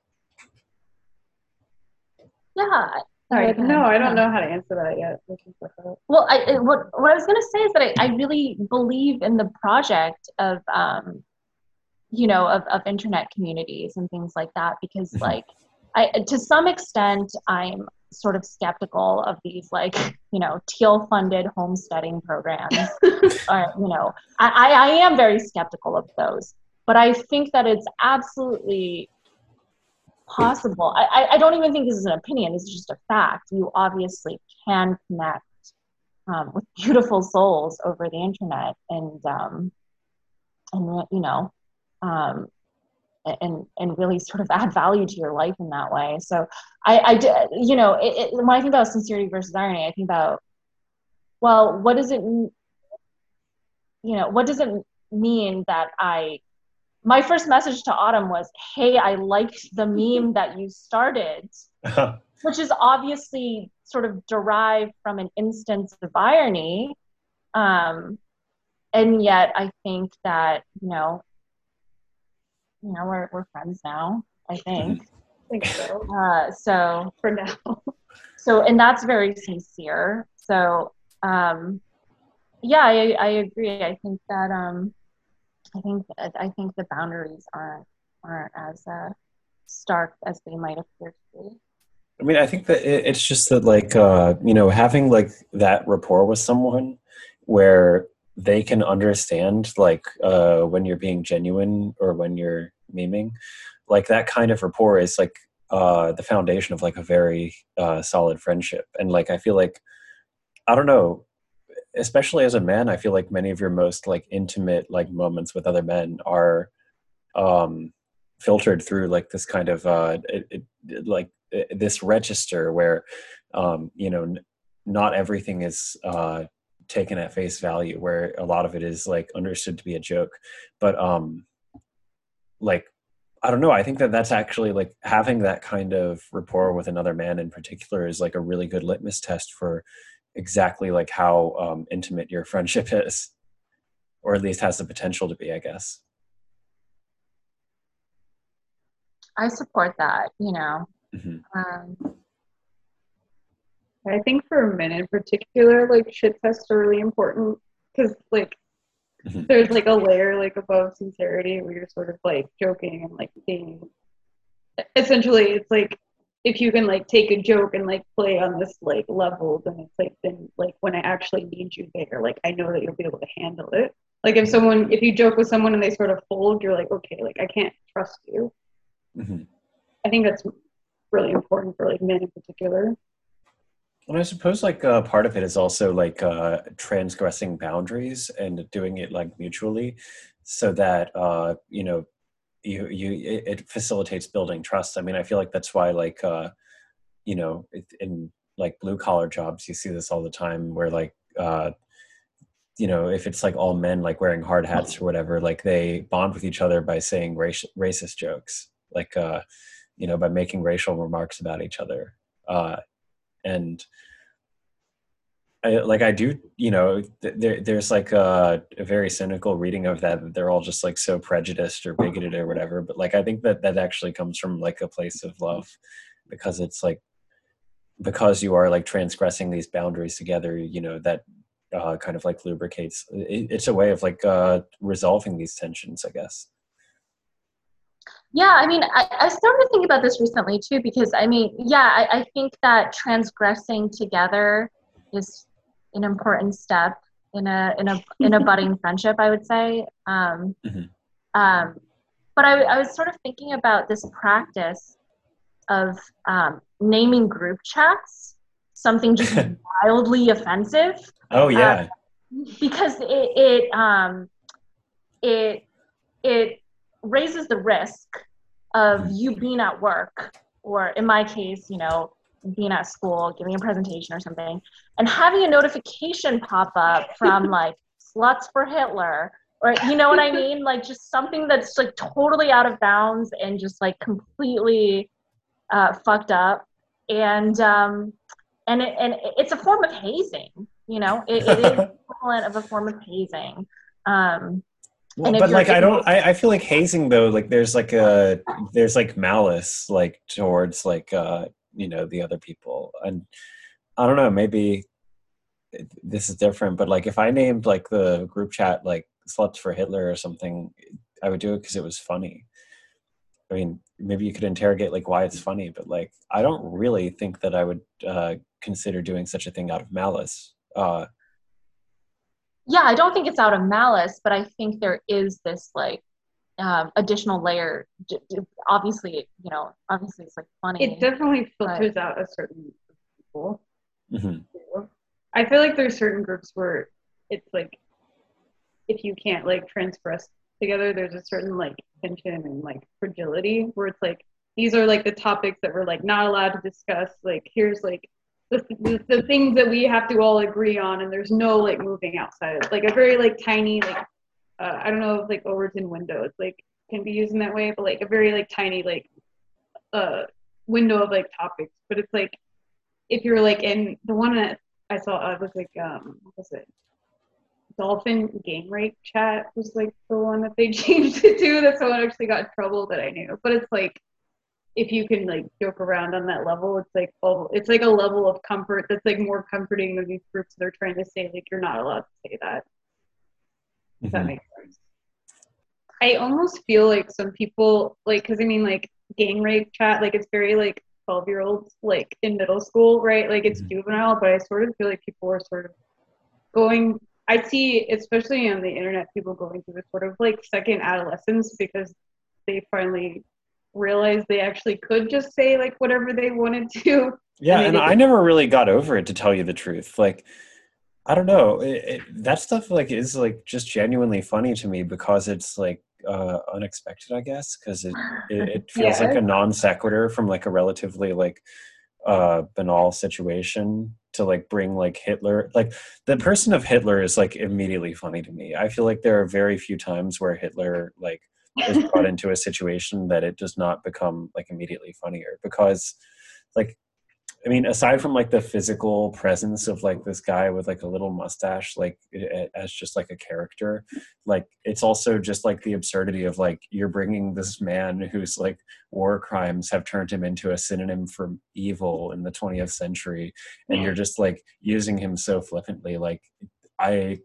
Yeah. Sorry, no, I don't know how to answer that yet. Well, I what what I was gonna say is that I, I really believe in the project of um, you know, of of internet communities and things like that because mm-hmm. like I, to some extent, I'm sort of skeptical of these like you know Thiel funded homesteading programs or you know I, I am very skeptical of those but i think that it's absolutely possible. I, I don't even think this is an opinion. This is just a fact. You obviously can connect um, with beautiful souls over the internet and um, and you know um, and and really sort of add value to your life in that way. So I, I you know, it, it, when I think about sincerity versus irony, I think about, well, what does it, you know, what does it mean that I, my first message to Autumn was, hey, I liked the meme that you started, which is obviously sort of derived from an instance of irony. Um, and yet I think that, you know, you know, we're we're friends now. I think. I think so. Uh, so for now. so and that's very sincere. So um, yeah, I, I agree. I think that um, I think I think the boundaries aren't aren't as uh, stark as they might appear to be. I mean, I think that it's just that, like, uh, you know, having like that rapport with someone where they can understand like uh, when you're being genuine or when you're memeing like that kind of rapport is like uh, the foundation of like a very uh, solid friendship and like i feel like i don't know especially as a man i feel like many of your most like intimate like moments with other men are um filtered through like this kind of uh it, it, like this register where um you know n- not everything is uh taken at face value where a lot of it is like understood to be a joke. But um like i don't know i think that that's actually like having that kind of rapport with another man in particular is like a really good litmus test for exactly like how um, intimate your friendship is or at least has the potential to be i guess i support that you know mm-hmm. um, I think for men in particular, like shit tests are really important because like mm-hmm. there's like a layer like above sincerity where you're sort of like joking and like being essentially it's like if you can like take a joke and like play on this like level then it's like then like when i actually need you there like i know that you'll be able to handle it. Like if someone if you joke with someone and they sort of fold you're like okay like i can't trust you. Mm-hmm. i think that's really important for like men in particular. And I suppose like uh, part of it is also like uh, transgressing boundaries and doing it like mutually, so that uh, you know you you it, it, facilitates building trust. I mean, I feel like that's why like uh, you know in like blue collar jobs you see this all the time where like uh, you know if it's like all men like wearing hard hats or whatever like they bond with each other by saying racist jokes like uh, you know by making racial remarks about each other. Uh, and I, like I do, you know, there, there's like a, a, very cynical reading of that. That they're all just like so prejudiced or bigoted or whatever. But like, I think that that actually comes from like a place of love, because it's like because you are like transgressing these boundaries together. You know that uh, kind of like lubricates. It, it's a way of like uh, resolving these tensions, I guess. Yeah, I mean, I, I started to think about this recently too, because I mean, yeah, I, I think that transgressing together is an important step in a in a in a budding friendship, I would say. Um, mm-hmm. um, but I, I was sort of thinking about this practice of um, naming group chats something just wildly offensive. Oh yeah. Uh, because it it um it it raises the risk of you being at work or in my case you know being at school giving a presentation or something and having a notification pop up from like sluts for hitler or you know what i mean? Like just something that's like totally out of bounds and just like completely uh, fucked up. And um and it, and it's a form of hazing you know? It, it is equivalent of a form of hazing. Um Well, but like I don't I, I feel like hazing though like there's like a there's like malice like towards like uh you know the other people and I don't know maybe this is different but like if I named like the group chat like slept for Hitler or something I would do it because it was funny. I mean maybe you could interrogate like why it's funny but like I don't really think that I would uh consider doing such a thing out of malice. Uh yeah i don't think it's out of malice but i think there is this like um, additional layer j- j- obviously you know obviously it's like funny It definitely filters out a certain group of people. mhm. I feel like there's certain groups where it's like if you can't like transgress together, there's a certain like tension and like fragility where it's like these are like the topics that we're like not allowed to discuss. Like here's like the, the, the things that we have to all agree on, and there's no like moving outside. It's like a very like tiny like uh, I don't know if like Overton window it's like can be used in that way, but like a very like tiny like uh window of like topics. But it's like if you're like in the one that I saw uh, was like um what was it? Dolphin game rape chat was like the one that they changed it to that someone actually got in trouble that I knew. But it's like if you can like joke around on that level, it's like oh, it's like a level of comfort that's like more comforting than these groups that are trying to say like you're not allowed to say that. If that Mhm. makes sense. I almost feel like some people like because I mean like gang rape chat like it's very like 12 year olds like in middle school right like it's Mhm. juvenile but I sort of feel like people are sort of going I see especially on the internet people going through this sort of like second adolescence because they finally realized they actually could just say like whatever they wanted to Yeah, And and I never really got over it to tell you the truth. Like, I don't know, it, it, that stuff like is like just genuinely funny to me because it's like uh, unexpected, I guess, because it, it it feels like a non sequitur from like a relatively like uh banal situation to like bring like Hitler like the person of Hitler is like immediately funny to me. I feel like there are very few times where Hitler like is brought into a situation that it does not become like immediately funnier because like I mean, aside from like the physical presence of like this guy with like a little mustache, like i- as just like a character, like it's also just like the absurdity of like you're bringing this man whose like war crimes have turned him into a synonym for evil in the 20th century, and you're just like using him so flippantly. Like, I,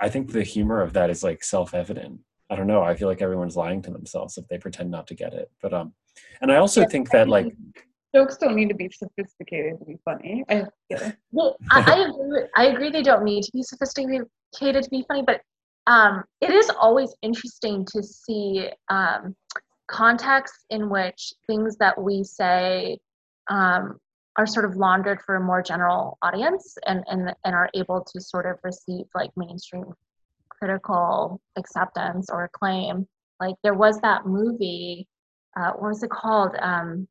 I think the humor of that is like self-evident. I don't know. I feel like everyone's lying to themselves if they pretend not to get it. But um, and I also think that like jokes don't need to be sophisticated to be funny I get it. Well, I, I agree. I agree. They don't need to be sophisticated to be funny, but um, it is always interesting to see um, contexts in which things that we say um, are sort of laundered for a more general audience and, and and are able to sort of receive like mainstream critical acceptance or acclaim. Like there was that movie, uh, what was it called? Um,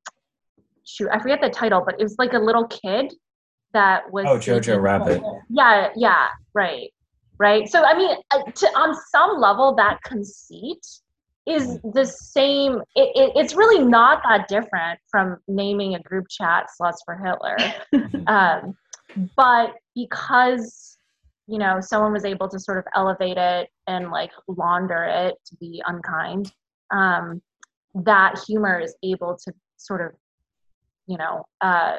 shoot, I forget the title, but it was like a little kid that was. Oh, Jojo Rabbit. Yeah, yeah, right, right. So I mean, uh, to, on some level, that conceit is the same. It, it, it's really not that different from naming a group chat sluts for Hitler. um, but because you know someone was able to sort of elevate it and like launder it to be unkind um, that humor is able to sort of you know uh,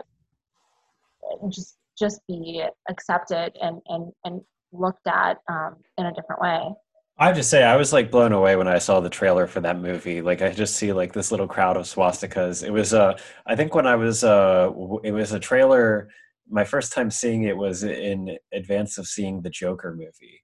just just be accepted and and and looked at um, in a different way I have to say, I was like blown away when I saw the trailer for that movie. Like, I just see like this little crowd of swastikas. It was, uh, I think when I was, uh, w- it was a trailer. My first time seeing it was in advance of seeing the Joker movie,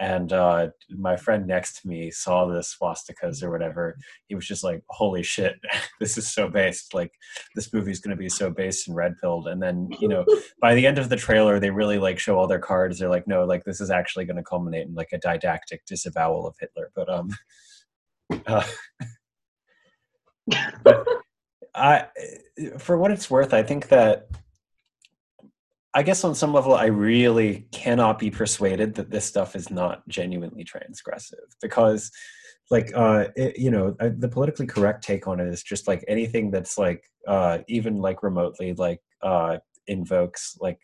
and uh, my friend next to me saw the swastikas or whatever. He was just like, "Holy shit, this is so based! Like, this movie's going to be so based and red pilled." And then, you know, by the end of the trailer, they really like show all their cards. They're like, "No, like this is actually going to culminate in like a didactic disavowal of Hitler." But um, uh, but I, for what it's worth, I think that I guess on some level, I really cannot be persuaded that this stuff is not genuinely transgressive because, like, uh, it, you know, the politically correct take on it is just like anything that's like, uh, even like remotely like uh, invokes like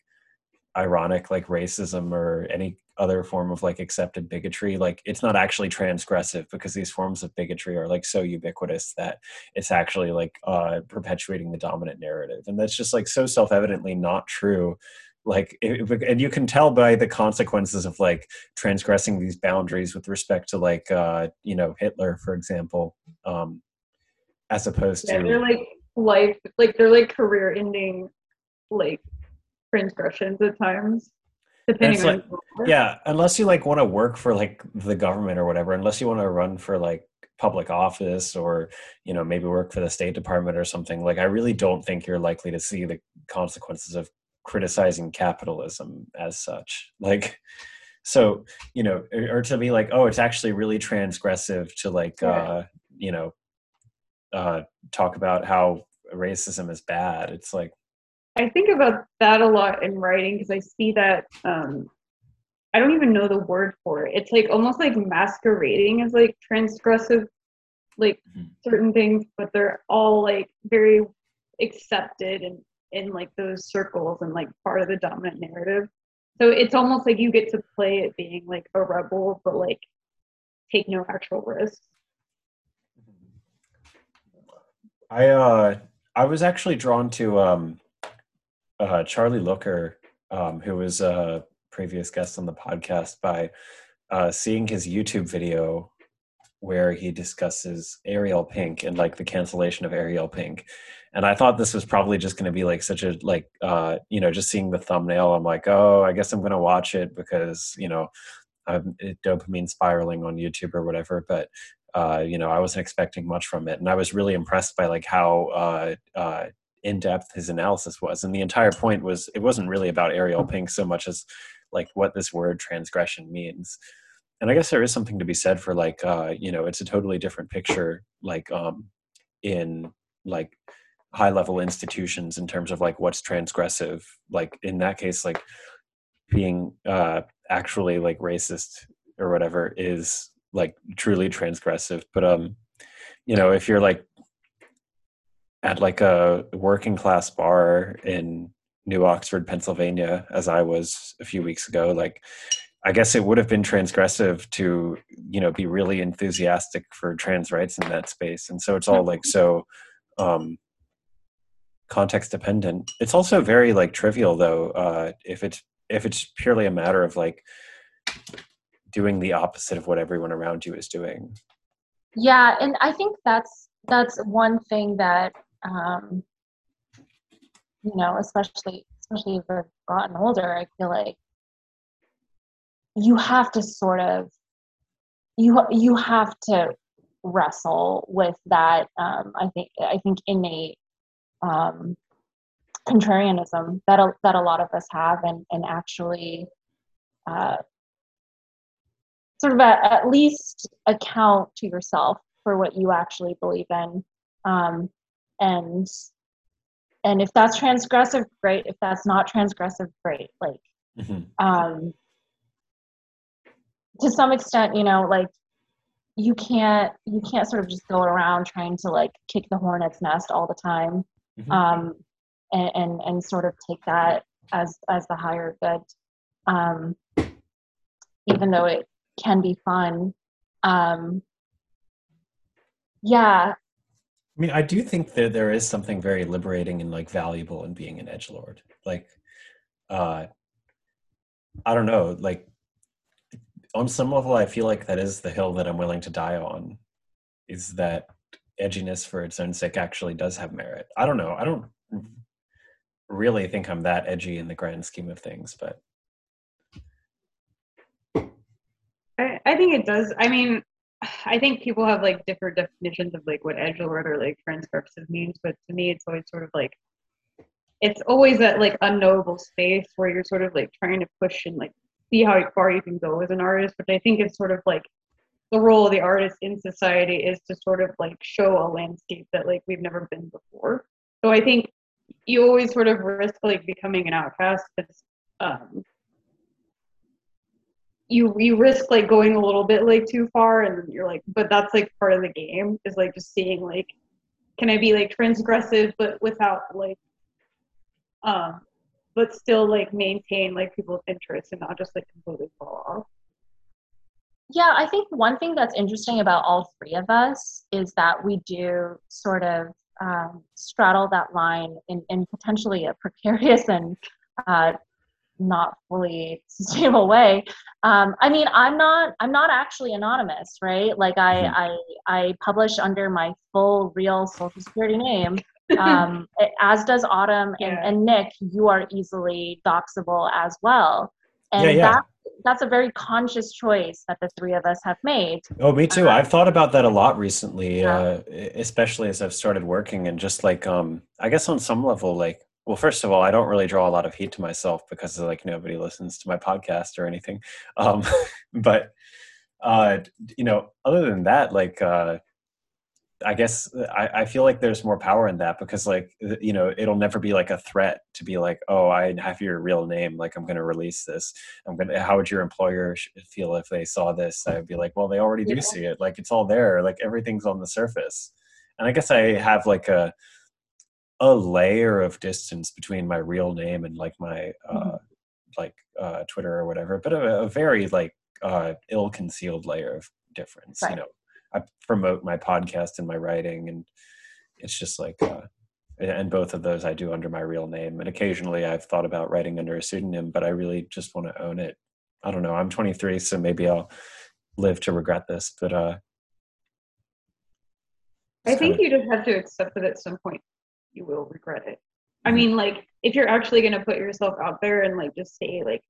ironic like racism or any other form of like accepted bigotry like it's not actually transgressive because these forms of bigotry are like so ubiquitous that it's actually like uh perpetuating the dominant narrative. And that's just like so self-evidently not true. Like and you can tell by the consequences of like transgressing these boundaries with respect to like uh you know hitler for example um as opposed yeah, to they're like life like they're like career ending like transgressions at times depending on like, yeah unless you like want to work for like the government or whatever unless you want to run for like public office or you know maybe work for the state department or something like i really don't think you're likely to see the consequences of criticizing capitalism as such. Like so you know or, or to be like oh it's actually really transgressive to like uh you know uh talk about how racism is bad. It's like I think about that a lot in writing because I see that um, I don't even know the word for it. It's like almost like masquerading as like transgressive, like mm-hmm. certain things, but they're all like very accepted and in like those circles and like part of the dominant narrative. So it's almost like you get to play it being like a rebel, but like take no actual risks. I uh I was actually drawn to um uh, Charlie Looker, um, who was a previous guest on the podcast, by uh, seeing his YouTube video where he discusses Ariel Pink and like the cancellation of Ariel Pink. And I thought this was probably just going to be like such a like uh, you know just seeing the thumbnail. I'm like, oh, I guess I'm going to watch it because you know I'm dopamine spiraling on YouTube or whatever. But uh, you know, I wasn't expecting much from it, and I was really impressed by like how uh, uh, in depth his analysis was. And the entire point was it wasn't really about Ariel Pink so much as like what this word transgression means. And I guess there is something to be said for like uh, you know, it's a totally different picture like um in like high level institutions in terms of like what's transgressive. Like in that case, like being uh actually like racist or whatever is like truly transgressive. But um, you know, if you're like at like a working class bar in New Oxford, Pennsylvania, as I was a few weeks ago, like I guess it would have been transgressive to, you know, be really enthusiastic for trans rights in that space. And so it's all like so um context dependent. It's also very like trivial though, uh if it's if it's purely a matter of like doing the opposite of what everyone around you is doing. Yeah, and I think that's that's one thing that um, you know, especially especially as I've gotten older, I feel like you have to sort of you you have to wrestle with that. Um, I think I think innate um, contrarianism that a, that a lot of us have, and and actually. Uh, sort of a, at least account to yourself for what you actually believe in um, and and if that's transgressive great if that's not transgressive great like mm-hmm. um to some extent you know like you can't you can't sort of just go around trying to like kick the hornet's nest all the time mm-hmm. um and, and and sort of take that as as the higher good um even though it can be fun um yeah I mean, I do think that there is something very liberating and like valuable in being an edge lord. Like, uh, I don't know, like on some level, I feel like that is the hill that I'm willing to die on. Is that edginess for its own sake actually does have merit? I don't know. I don't really think I'm that edgy in the grand scheme of things, but I think it does. I mean, I think people have like different definitions of like what edge lord or like transgressive means, but to me, it's always sort of like it's always that like unknowable space where you're sort of like trying to push and like see how far you can go as an artist. But I think it's sort of like the role of the artist in society is to sort of like show a landscape that like we've never been before. So I think you always sort of risk like becoming an outcast because um, you you risk like going a little bit like too far and you're like but that's like part of the game is like just seeing like can i be like transgressive but without like um but still like maintain like people's interest and not just like completely fall off. Yeah i think one thing that's interesting about all three of us is that we do sort of um, straddle that line in, in potentially a precarious and uh, not fully sustainable way um, i mean i'm not i'm not actually anonymous right like i mm-hmm. i i publish under my full real social security name um, as does autumn and, yeah. and nick you are easily doxable as well and yeah, yeah. that that's a very conscious choice that the three of us have made oh me too uh, i've thought about that a lot recently yeah. uh, especially as i've started working and just like um i guess on some level like well first of all i don't really draw a lot of heat to myself because like nobody listens to my podcast or anything. Um, but uh, you know other than that like uh, i guess I, I feel like there's more power in that because like you know it'll never be like a threat to be like oh i have your real name. Like i'm going to release this. I'm going to how would your employer feel if they saw this? I'd be like well they already do yeah. see it. Like it's all there. Like everything's on the surface. And i guess i have like a a layer of distance between my real name and like my uh, mm-hmm. like uh, Twitter or whatever, but a, a very like uh, ill-concealed layer of difference. Right. You know, I promote my podcast and my writing, and it's just like, uh, and both of those I do under my real name. And occasionally, I've thought about writing under a pseudonym, but I really just want to own it. I don't know. I'm 23, so maybe I'll live to regret this, but uh. I think you just have to accept that at some point you will regret it. I mm-hmm. mean, like, if you're actually going to put yourself out there and, like, just say, like,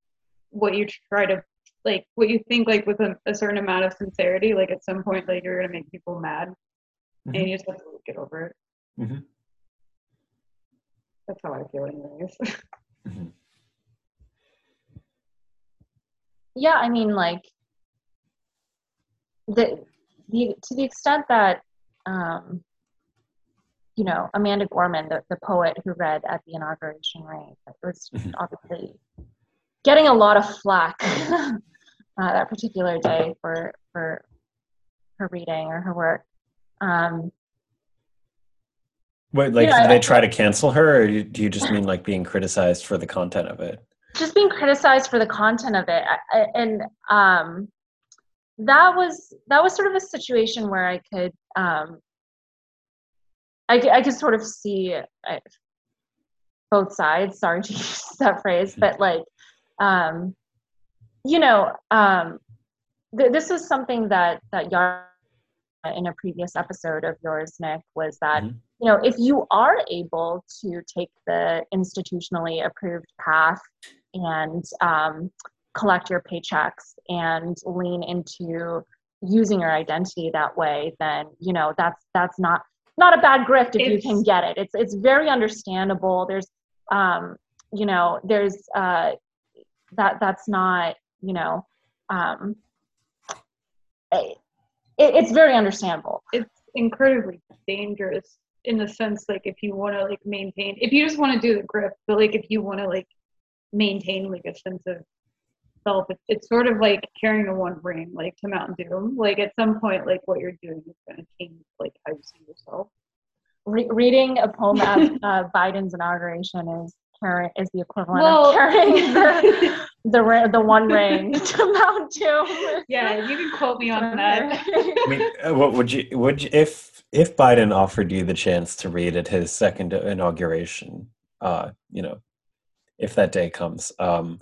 what you try to, like, what you think, like, with a, a certain amount of sincerity, like, at some point, like, you're going to make people mad. Mm-hmm. And you just have to get over it. Mm-hmm. That's how I feel, anyways. mm-hmm. Yeah, I mean, like, the, the to the extent that um, you know, Amanda Gorman, the, the poet who read at the inauguration ring, it was mm-hmm. obviously getting a lot of flack uh, that particular day for for her reading or her work. Um, Wait, like, did they try to cancel her, or do you just mean like being criticized for the content of it? Just being criticized for the content of it, and um, that was that was sort of a situation where I could um, I, I could sort of see I, both sides. Sorry to use that phrase, mm-hmm. but like, um, you know, um, th- this was something that that Yar in a previous episode of yours, Nick, was that mm-hmm. you know if you are able to take the institutionally approved path and um, collect your paychecks and lean into using your identity that way, then you know that's that's not not a bad grift if it's, you can get it. It's it's very understandable. There's um, you know, there's uh that that's not, you know, um it, it's very understandable. It's incredibly dangerous in the sense like if you want to like maintain if you just want to do the grift, but like if you want to like maintain like a sense of self it's, it's sort of like carrying a one ring like to mountain doom like at some point like what you're doing is going to change like how you see yourself. Re- reading a poem at uh, biden's inauguration is carrying is the equivalent well, of carrying the, the, the one ring to mount doom yeah you can quote me on that. I mean, uh, what would you would you, if if biden offered you the chance to read at his second inauguration uh you know if that day comes um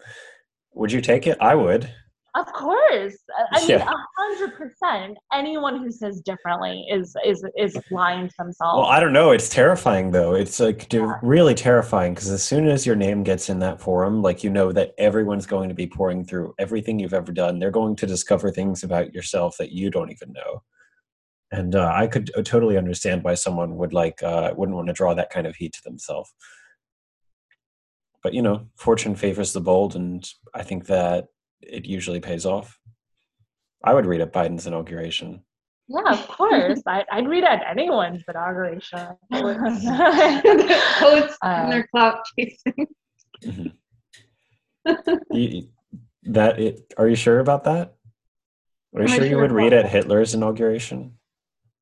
would you take it? I would. Of course. I- mean, Yeah. a hundred percent. Anyone who says differently is is is lying to themselves. Well, I don't know. It's terrifying though. It's like do- really terrifying because as soon as your name gets in that forum, like you know that everyone's going to be pouring through everything you've ever done. They're going to discover things about yourself that you don't even know. And uh, I could uh, totally understand why someone would like uh, wouldn't want to draw that kind of heat to themselves. But you know, fortune favors the bold, and I think that it usually pays off. I would read at Biden's inauguration. yeah, of course. I, I'd read at anyone's inauguration. Poets Uh, and their clout chasing. Mhm. You- that it, are you sure about that? Are you Am I sure you would read what? at Hitler's inauguration?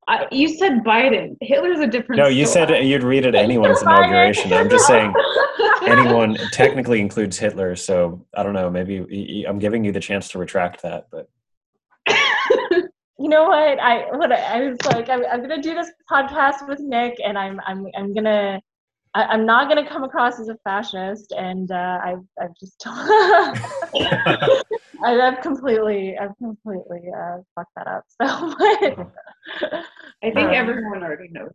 I, you said Biden. Hitler's a different. No, you story. said you'd read at anyone's inauguration. I'm just saying anyone technically includes Hitler, so I don't know. Maybe I'm giving you the chance to retract that, but you know what? I what I, I was like, I'm, I'm gonna do this podcast with Nick, and I'm I'm I'm gonna. I, I'm not gonna come across as a fascist, and uh, I've I've just I, I've completely I've completely uh, fucked that up. So, but, I think Um, everyone already knows.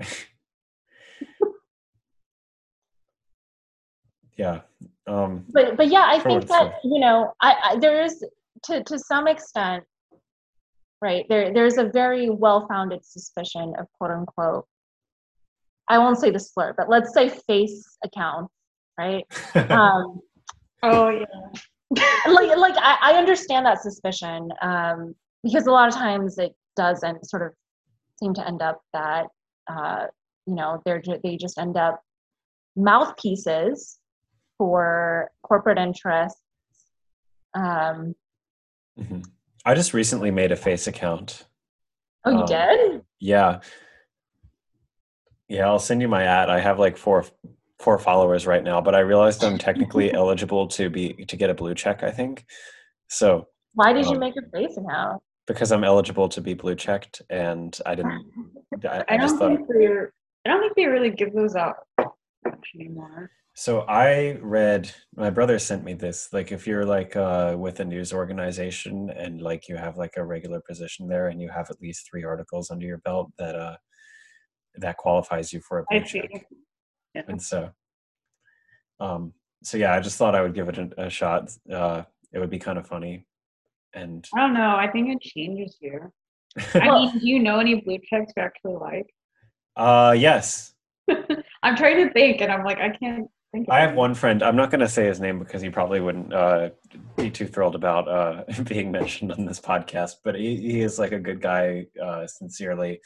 yeah. Um, but but yeah, I think that worth. you know, I, I there is to to some extent, right? There there's a very well founded suspicion of quote unquote. I won't say the slur, but let's say face accounts, right? Um, Oh yeah. like like I, I understand that suspicion um, because a lot of times it doesn't sort of seem to end up that uh, you know they're they just end up mouthpieces for corporate interests. Um, mhm. I just recently made a face account. oh, you Um, did? Yeah. Yeah, I'll send you my ad. I have like four four followers right now, but I realized I'm technically eligible to be to get a blue check, I think. So, Why did you um, make a face account? because I'm eligible to be blue checked and I didn't I, I I just don't thought think they. I don't think they really give those out much anymore. So I read my brother sent me this like if you're like uh with a news organization and like you have like a regular position there and you have at least 3 articles under your belt that uh that qualifies you for a blue I see. check. Yeah. and so um so yeah i just thought i would give it a, a shot uh it would be kind of funny and I don't know. I think it changes you. I mean, do you know any blue checks you actually like? uh yes I'm trying to think, and I'm like, I can't i have one friend i'm not going to say his name because he probably wouldn't uh be too thrilled about uh being mentioned on this podcast but he, he is like a good guy uh sincerely.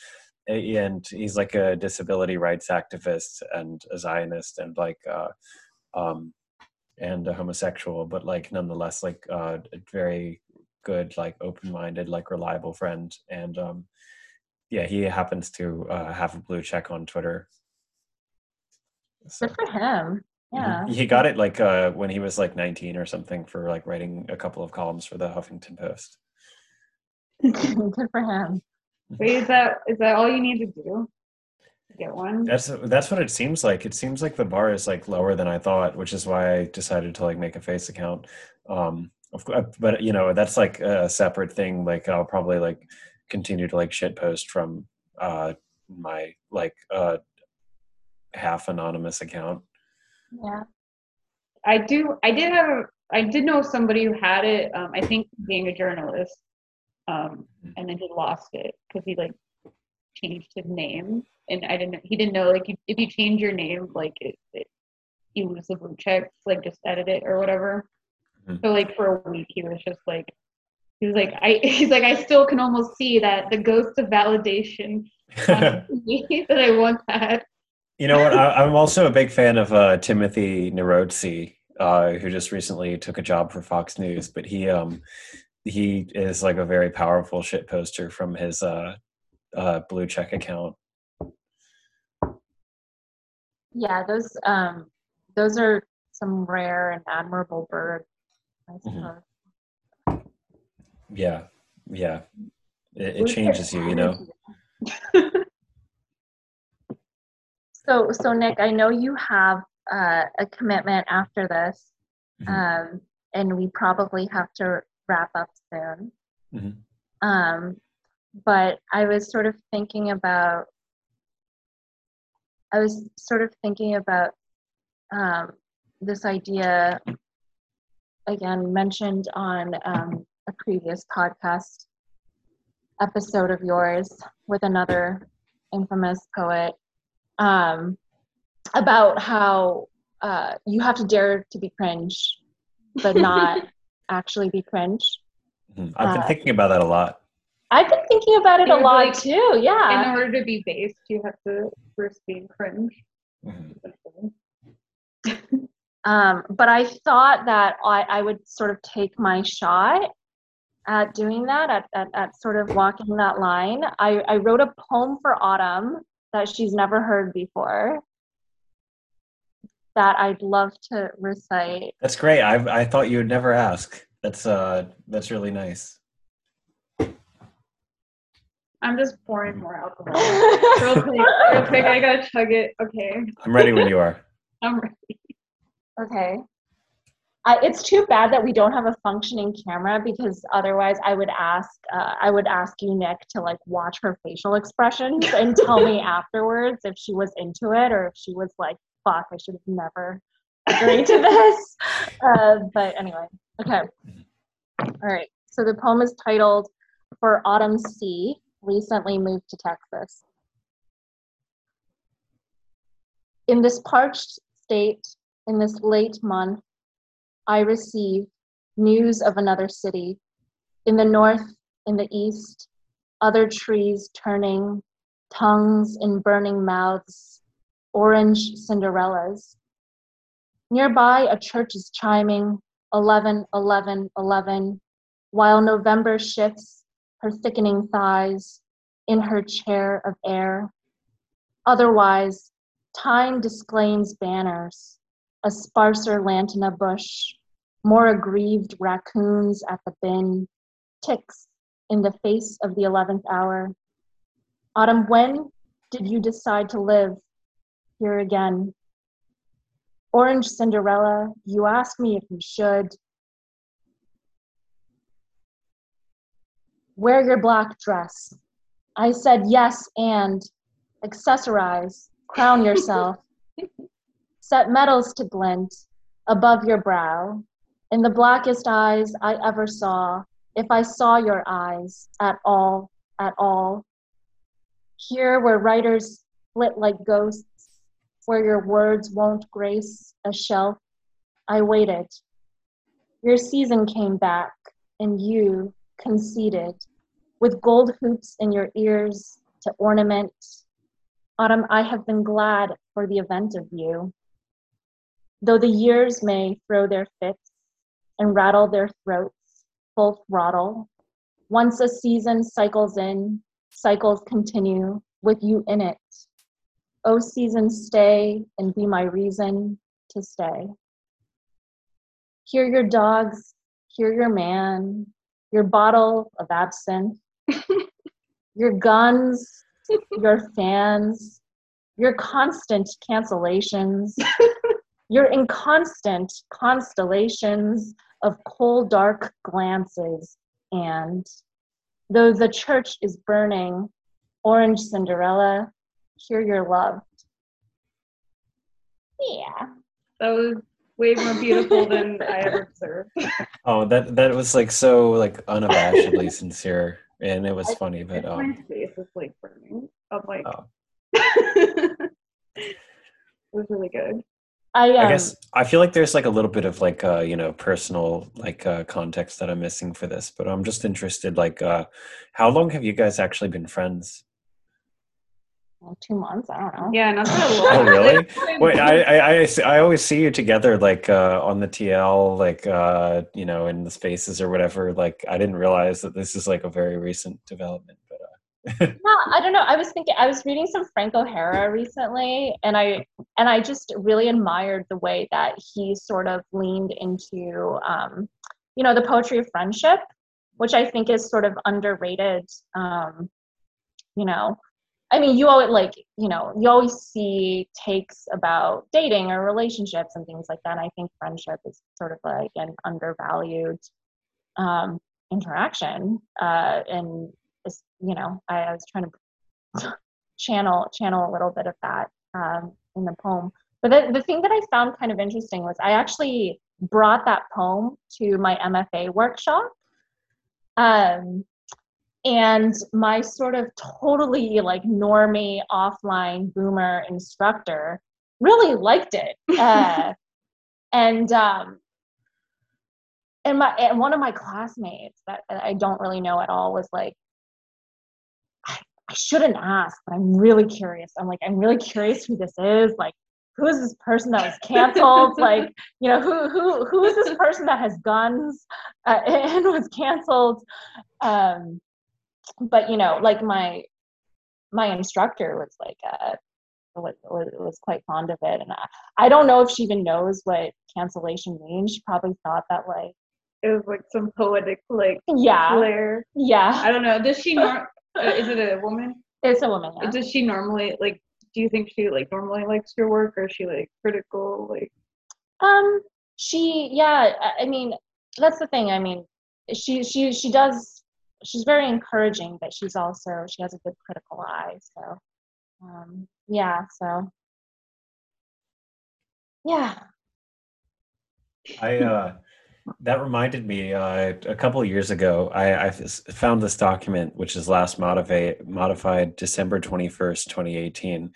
And he's like a disability rights activist and a zionist and like uh um and a homosexual but like nonetheless like uh a very good like open-minded like reliable friend. And um yeah he happens to uh have a blue check on twitter. So, Good for him. Yeah. he got it like uh when he was like 19 or something for like writing a couple of columns for the huffington post Good for him. Wait, is that is that all you need to do? Get one. that's that's what it seems like it seems like the bar is like lower than i thought which is why i decided to like make a face account um of course but you know that's like a separate thing like i'll probably like continue to like shit post from uh my like uh half anonymous account Yeah. I do. I did have. A, I did know somebody who had it. Um, I think being a journalist, um, and then he lost it because he like changed his name, and I didn't. Know he didn't know like you, if you change your name, like it, it you lose the blue checks. Like just edit it or whatever. Mhm. So like for a week, he was just like. He was like, I. He's like, I still can almost see that the ghost of validation that I once had. You know what? I, I'm also a big fan of uh, Timothy Nerozzi, uh, who just recently took a job for Fox News. But he um, he is like a very powerful shit poster from his uh, uh, blue check account. Yeah, those um those are some rare and admirable birds, I Mhm. Yeah, yeah. It, it changes you, you know. So so Nick, I know you have uh, a commitment after this. Mhm. Um and we probably have to wrap up soon. Mhm. Um, but I was sort of thinking about, I was sort of thinking about um, this idea, again, mentioned on um, a previous podcast episode of yours with another infamous poet um, about how uh, you have to dare to be cringe, but not actually be cringe. Mhm. I've been Uh, thinking about that a lot. I've been thinking about it You a lot like, too. Yeah. In order to be based, you have to first be cringe. Mhm. Um, but I thought that I, I would sort of take my shot at doing that, at, at, at sort of walking that line. I, I wrote a poem for Autumn that she's never heard before that I'd love to recite. That's great. I I thought you would never ask. That's uh that's really nice. I'm just pouring more alcohol. real quick, real quick. I gotta chug it. Okay, I'm ready when you are. I'm ready. Okay. I, it's too bad that we don't have a functioning camera because otherwise I would ask uh, I would ask you Nick to like watch her facial expressions and tell me afterwards if she was into it or if she was like fuck I should have never agreed to this. Uh, but anyway, okay. All right. So the poem is titled "For Autumn Sea." Recently moved to Texas. In this parched state, in this late month, I receive news of another city. In the north, in the east, other trees turning, tongues in burning mouths, orange Cinderellas. Nearby, a church is chiming 11, 11, 11, while November shifts her thickening thighs in her chair of air. Otherwise, time disclaims banners, a sparser lantana bush, more aggrieved raccoons at the bin, ticks in the face of the 11th hour. Autumn, when did you decide to live here again? Orange Cinderella, you asked me if you should. Wear your black dress. I said yes and accessorize, crown yourself. Set metals to glint above your brow. In the blackest eyes I ever saw, if I saw your eyes at all, at all. Here where writers flit like ghosts, where your words won't grace a shelf, I waited. Your season came back, and you conceded, with gold hoops in your ears to ornament. Autumn, I have been glad for the event of you. Though the years may throw their fits and rattle their throats full throttle, once a season cycles in, cycles continue with you in it. O season, stay and be my reason to stay. Hear your dogs, hear your man, your bottle of absinthe, your guns, your fans, your constant cancellations, your inconstant constellations of cold, dark glances, and though the church is burning, orange Cinderella, hear your love. Yeah. That was way more beautiful than I ever observed. Oh, that that was like so like unabashedly sincere, and it was funny. But my um, face is like burning. I'm like, Oh. it was really good. I, um, I guess I feel like there's like a little bit of like uh, you know personal like uh, context that I'm missing for this, but I'm just interested. Like, uh, how long have you guys actually been friends? well, two months. I don't know. Yeah, not that Oh, really? Wait, I, I, I, I always see you together, like uh, on the TL, like uh, you know, in the spaces or whatever. Like, I didn't realize that this is like a very recent development. Uh, I don't know. I was thinking. I was reading some Frank O'Hara recently, and I and I just really admired the way that he sort of leaned into, um, you know, the poetry of friendship, which I think is sort of underrated. Um, you know, I mean, you always like, you know, you always see takes about dating or relationships and things like that. And I think friendship is sort of like an undervalued um, interaction. Uh, and you know, I, I was trying to channel channel a little bit of that um, in the poem. But the, the thing that I found kind of interesting was I actually brought that poem to my MFA workshop. Um, and my sort of totally like normie offline boomer instructor really liked it. Uh, and um, and my and one of my classmates that I don't really know at all was like, I, shouldn't ask, but I'm really curious. I'm like, I'm really curious who this is. Like, who is this person that was canceled? like, you know, who who who is this person that has guns uh, and was canceled? Um, but you know, like my my instructor was like, uh, was, was quite fond of it, and I, I don't know if she even knows what cancellation means. She probably thought that like it was like some poetic like yeah flair. yeah I don't know. Does she uh, is it a woman? it's a woman yeah. Does she normally like do you think she like normally likes your work or is she like critical like Um, she, yeah, I- I mean, that's the thing. I mean, she, she, she does, she's very encouraging, but she's also, she has a good critical eye. So, um, yeah, so, yeah. I uh, that reminded me uh, a couple of years ago. I found this document, which is last modified modified December twenty first, twenty eighteen,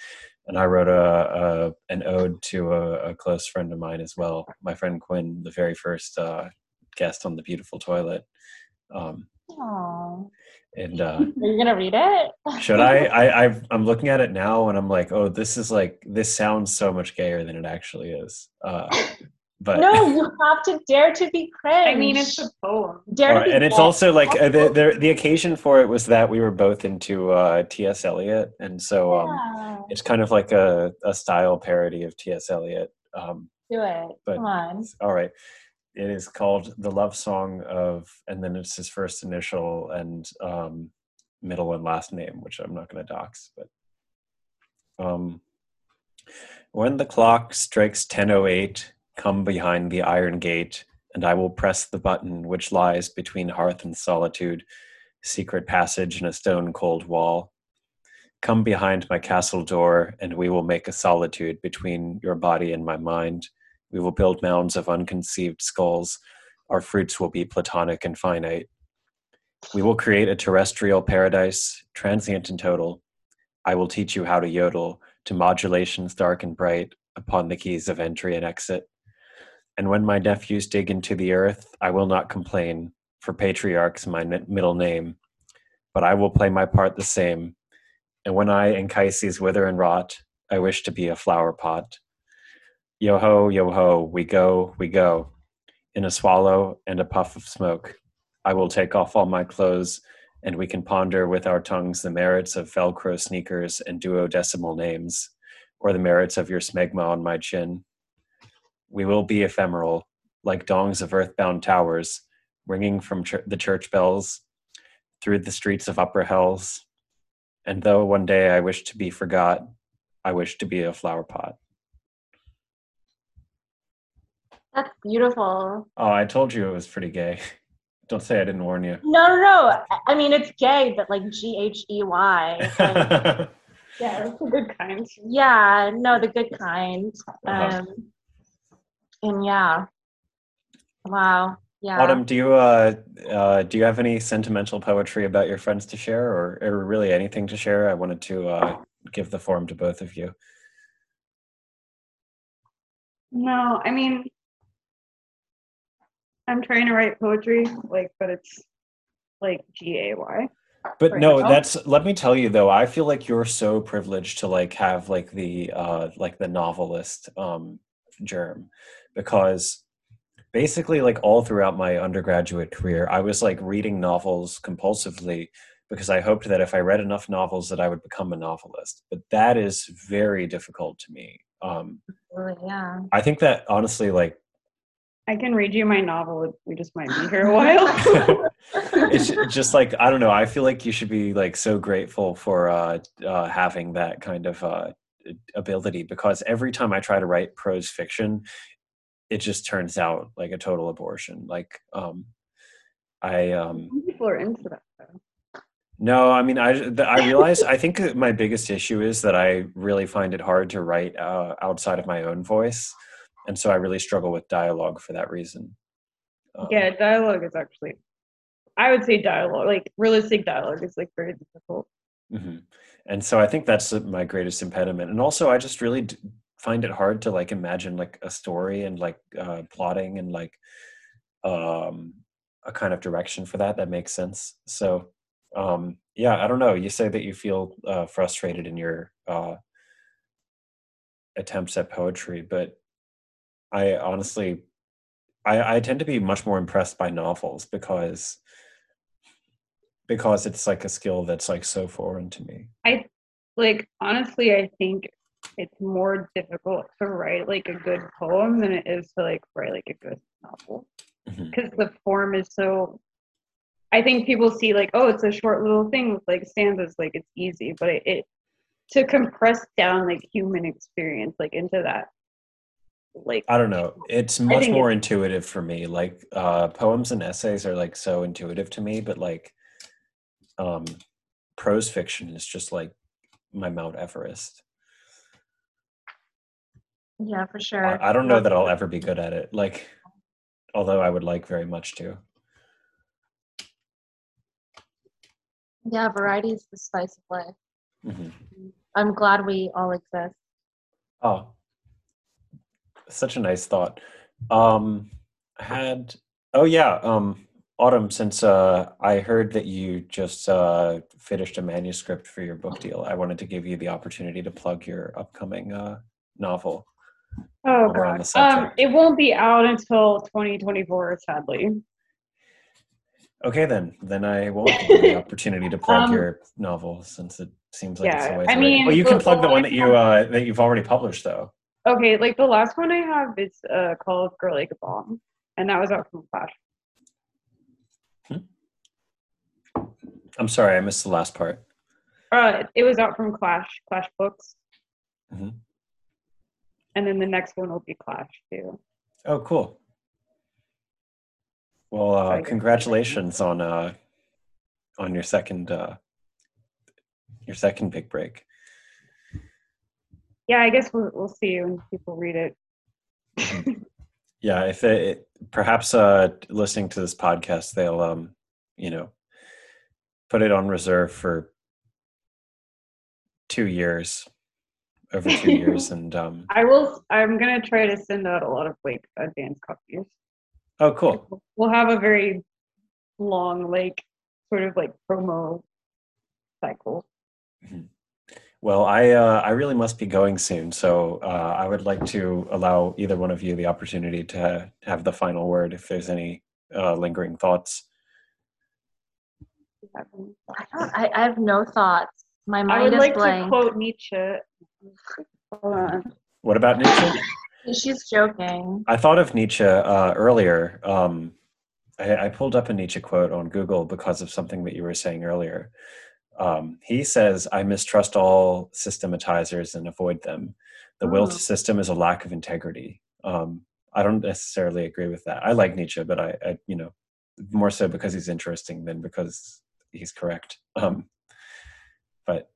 and I wrote a, a an ode to a, a close friend of mine as well, my friend Quinn, the very first uh, guest on the beautiful toilet. Um, Oh, and uh, are you gonna read it? should I? I I've, I'm looking at it now, and I'm like, oh, this is like this sounds so much gayer than it actually is. Uh, but No, you have to dare to be cringe. I mean it's a poem. dare to be and it's bold. also like uh, the, the the occasion for it was that we were both into uh, T.S. Eliot, and so um, Yeah, it's kind of like a, a style parody of T.S. Eliot. Um, do it. but- Come on. all right, it is called "The Love Song of," and then it's his first initial and um, middle and last name, which I'm not going to dox. But um, when the clock strikes 10:08, come behind the iron gate, and I will press the button which lies between hearth and solitude, secret passage in a stone cold wall. Come behind my castle door, and we will make a solitude between your body and my mind. We will build mounds of unconceived skulls. Our fruits will be platonic and finite. We will create a terrestrial paradise, transient and total. I will teach you how to yodel to modulations dark and bright upon the keys of entry and exit. And when my nephews dig into the earth, I will not complain, for patriarch's my n- middle name. But I will play my part the same. And when I and Anchises wither and rot, I wish to be a flower pot. Yo ho, yo ho, we go, we go. In a swallow and a puff of smoke, I will take off all my clothes, and we can ponder with our tongues the merits of Velcro sneakers and duodecimal names, or the merits of your smegma on my chin. We will be ephemeral, like dongs of earthbound towers, ringing from ch- the church bells through the streets of upper hells. And though one day I wish to be forgot, I wish to be a flower pot. That's beautiful. Oh, I told you it was pretty gay. Don't say I didn't warn you. No, no, no. I- mean, it's gay, but like G H E Y. Yeah, it's a good kind. Yeah, no, the good kind. Uh-huh. And yeah, wow, yeah. Autumn, do you uh, uh, do you have any sentimental poetry about your friends to share, or, or really anything to share? I wanted to uh, give the forum to both of you. No, I mean I'm trying to write poetry, like but it's like G A Y. But Right. no, Oh. that's let me tell you though, I feel like you're so privileged to like have like the uh like the novelist um germ because basically like all throughout my undergraduate career, I was like reading novels compulsively because I hoped that if I read enough novels that I would become a novelist. But that is very difficult to me. Um yeah. I think that honestly like I can read you my novel. We just might be here a while. it's just like I don't know. I feel like you should be like so grateful for uh, uh, having that kind of uh, ability because every time I try to write prose fiction, it just turns out like a total abortion. Like um, I um, people are into that though. no, I mean I th- I realize I think my biggest issue is that I really find it hard to write uh, outside of my own voice, and so I really struggle with dialogue for that reason. Um, Yeah, dialogue is actually I would say dialogue, like realistic dialogue is like very difficult. hmm And so I think that's uh, my greatest impediment. And also, I just really d- find it hard to like imagine like a story and like uh, plotting and like um, a kind of direction for that that makes sense. So um, yeah, I don't know. You say that you feel uh, frustrated in your uh, attempts at poetry, but I honestly, I, I tend to be much more impressed by novels because because it's like a skill that's like so foreign to me. I like honestly, I think it's more difficult to write like a good poem than it is to like write like a good novel because the form is so I think people see like, oh, it's a short little thing with like stanzas, like it's easy, but it, it to compress down like human experience like into that like I don't know. It's much more intuitive for me. Like uh, poems and essays are like so intuitive to me, but like um, prose fiction is just like my Mount Everest. Yeah, for sure. I, I don't know that I'll ever be good at it. Like, although I would like very much to. Yeah, variety is the spice of life. Mhm. I'm glad we all exist. Oh, such a nice thought. Um, had oh yeah, um, Autumn. Since uh, I heard that you just uh, finished a manuscript for your book deal, I wanted to give you the opportunity to plug your upcoming uh, novel. Oh while we're on god um it won't be out until 2024 sadly Okay, then then I won't give the opportunity to plug Um, your novel since it seems like it's yeah, always. I mean, well, you can plug the the one that you uh, that you've already published, though. okay like the last one i have is uh called girl like a bomb and that was out from flash I'm sorry, I missed the last part. uh it was out from clash clash books Mhm. And then the next one will be clash too Oh, cool. Well, uh, congratulations on uh, on your second uh, your second big break. yeah i guess we'll, we'll see when people read it Yeah, if it, it perhaps uh, listening to this podcast, they'll um, you know put it on reserve for two years, over two years, and um, i will i'm gonna try to send out a lot of like advanced copies oh, cool. we'll have a very long like sort of like promo cycle Well, I uh, I really must be going soon, so uh, I would like to allow either one of you the opportunity to have the final word if there's any uh, lingering thoughts. I, don't, I, I have no thoughts. My I mind would is like blank. to quote Nietzsche. Hold on. What about Nietzsche? She's joking. I thought of Nietzsche uh, earlier. Um, I, I pulled up a Nietzsche quote on Google because of something that you were saying earlier. Um, he says, "I mistrust all systematizers and avoid them. The will Oh. to system is a lack of integrity." Um, I don't necessarily agree with that. I like Nietzsche, but I, I you know, more so because he's interesting than because he's correct. Um, but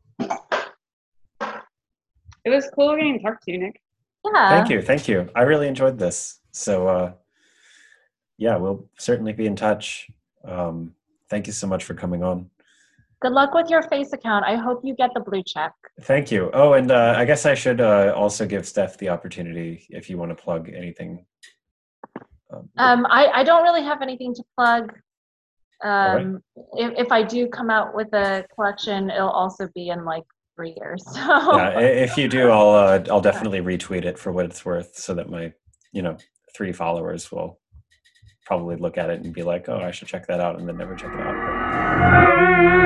It was cool getting to talk to you, Nick. Yeah. thank you, thank you. I really enjoyed this. So, uh, yeah, we'll certainly be in touch. Um, thank you so much for coming on. Good luck with your face account. I hope you get the blue check. Thank you. Oh, and uh, I guess I should uh, also give Steph the opportunity if you want to plug anything. Um, Um, I, I don't really have anything to plug. right. Um, if, if I do come out with a collection, it'll also be in like years. So yeah, if you do, I'll uh, I'll definitely retweet it for what it's worth, so that my you know three followers will probably look at it and be like, oh, I should check that out, and then never check it out. But-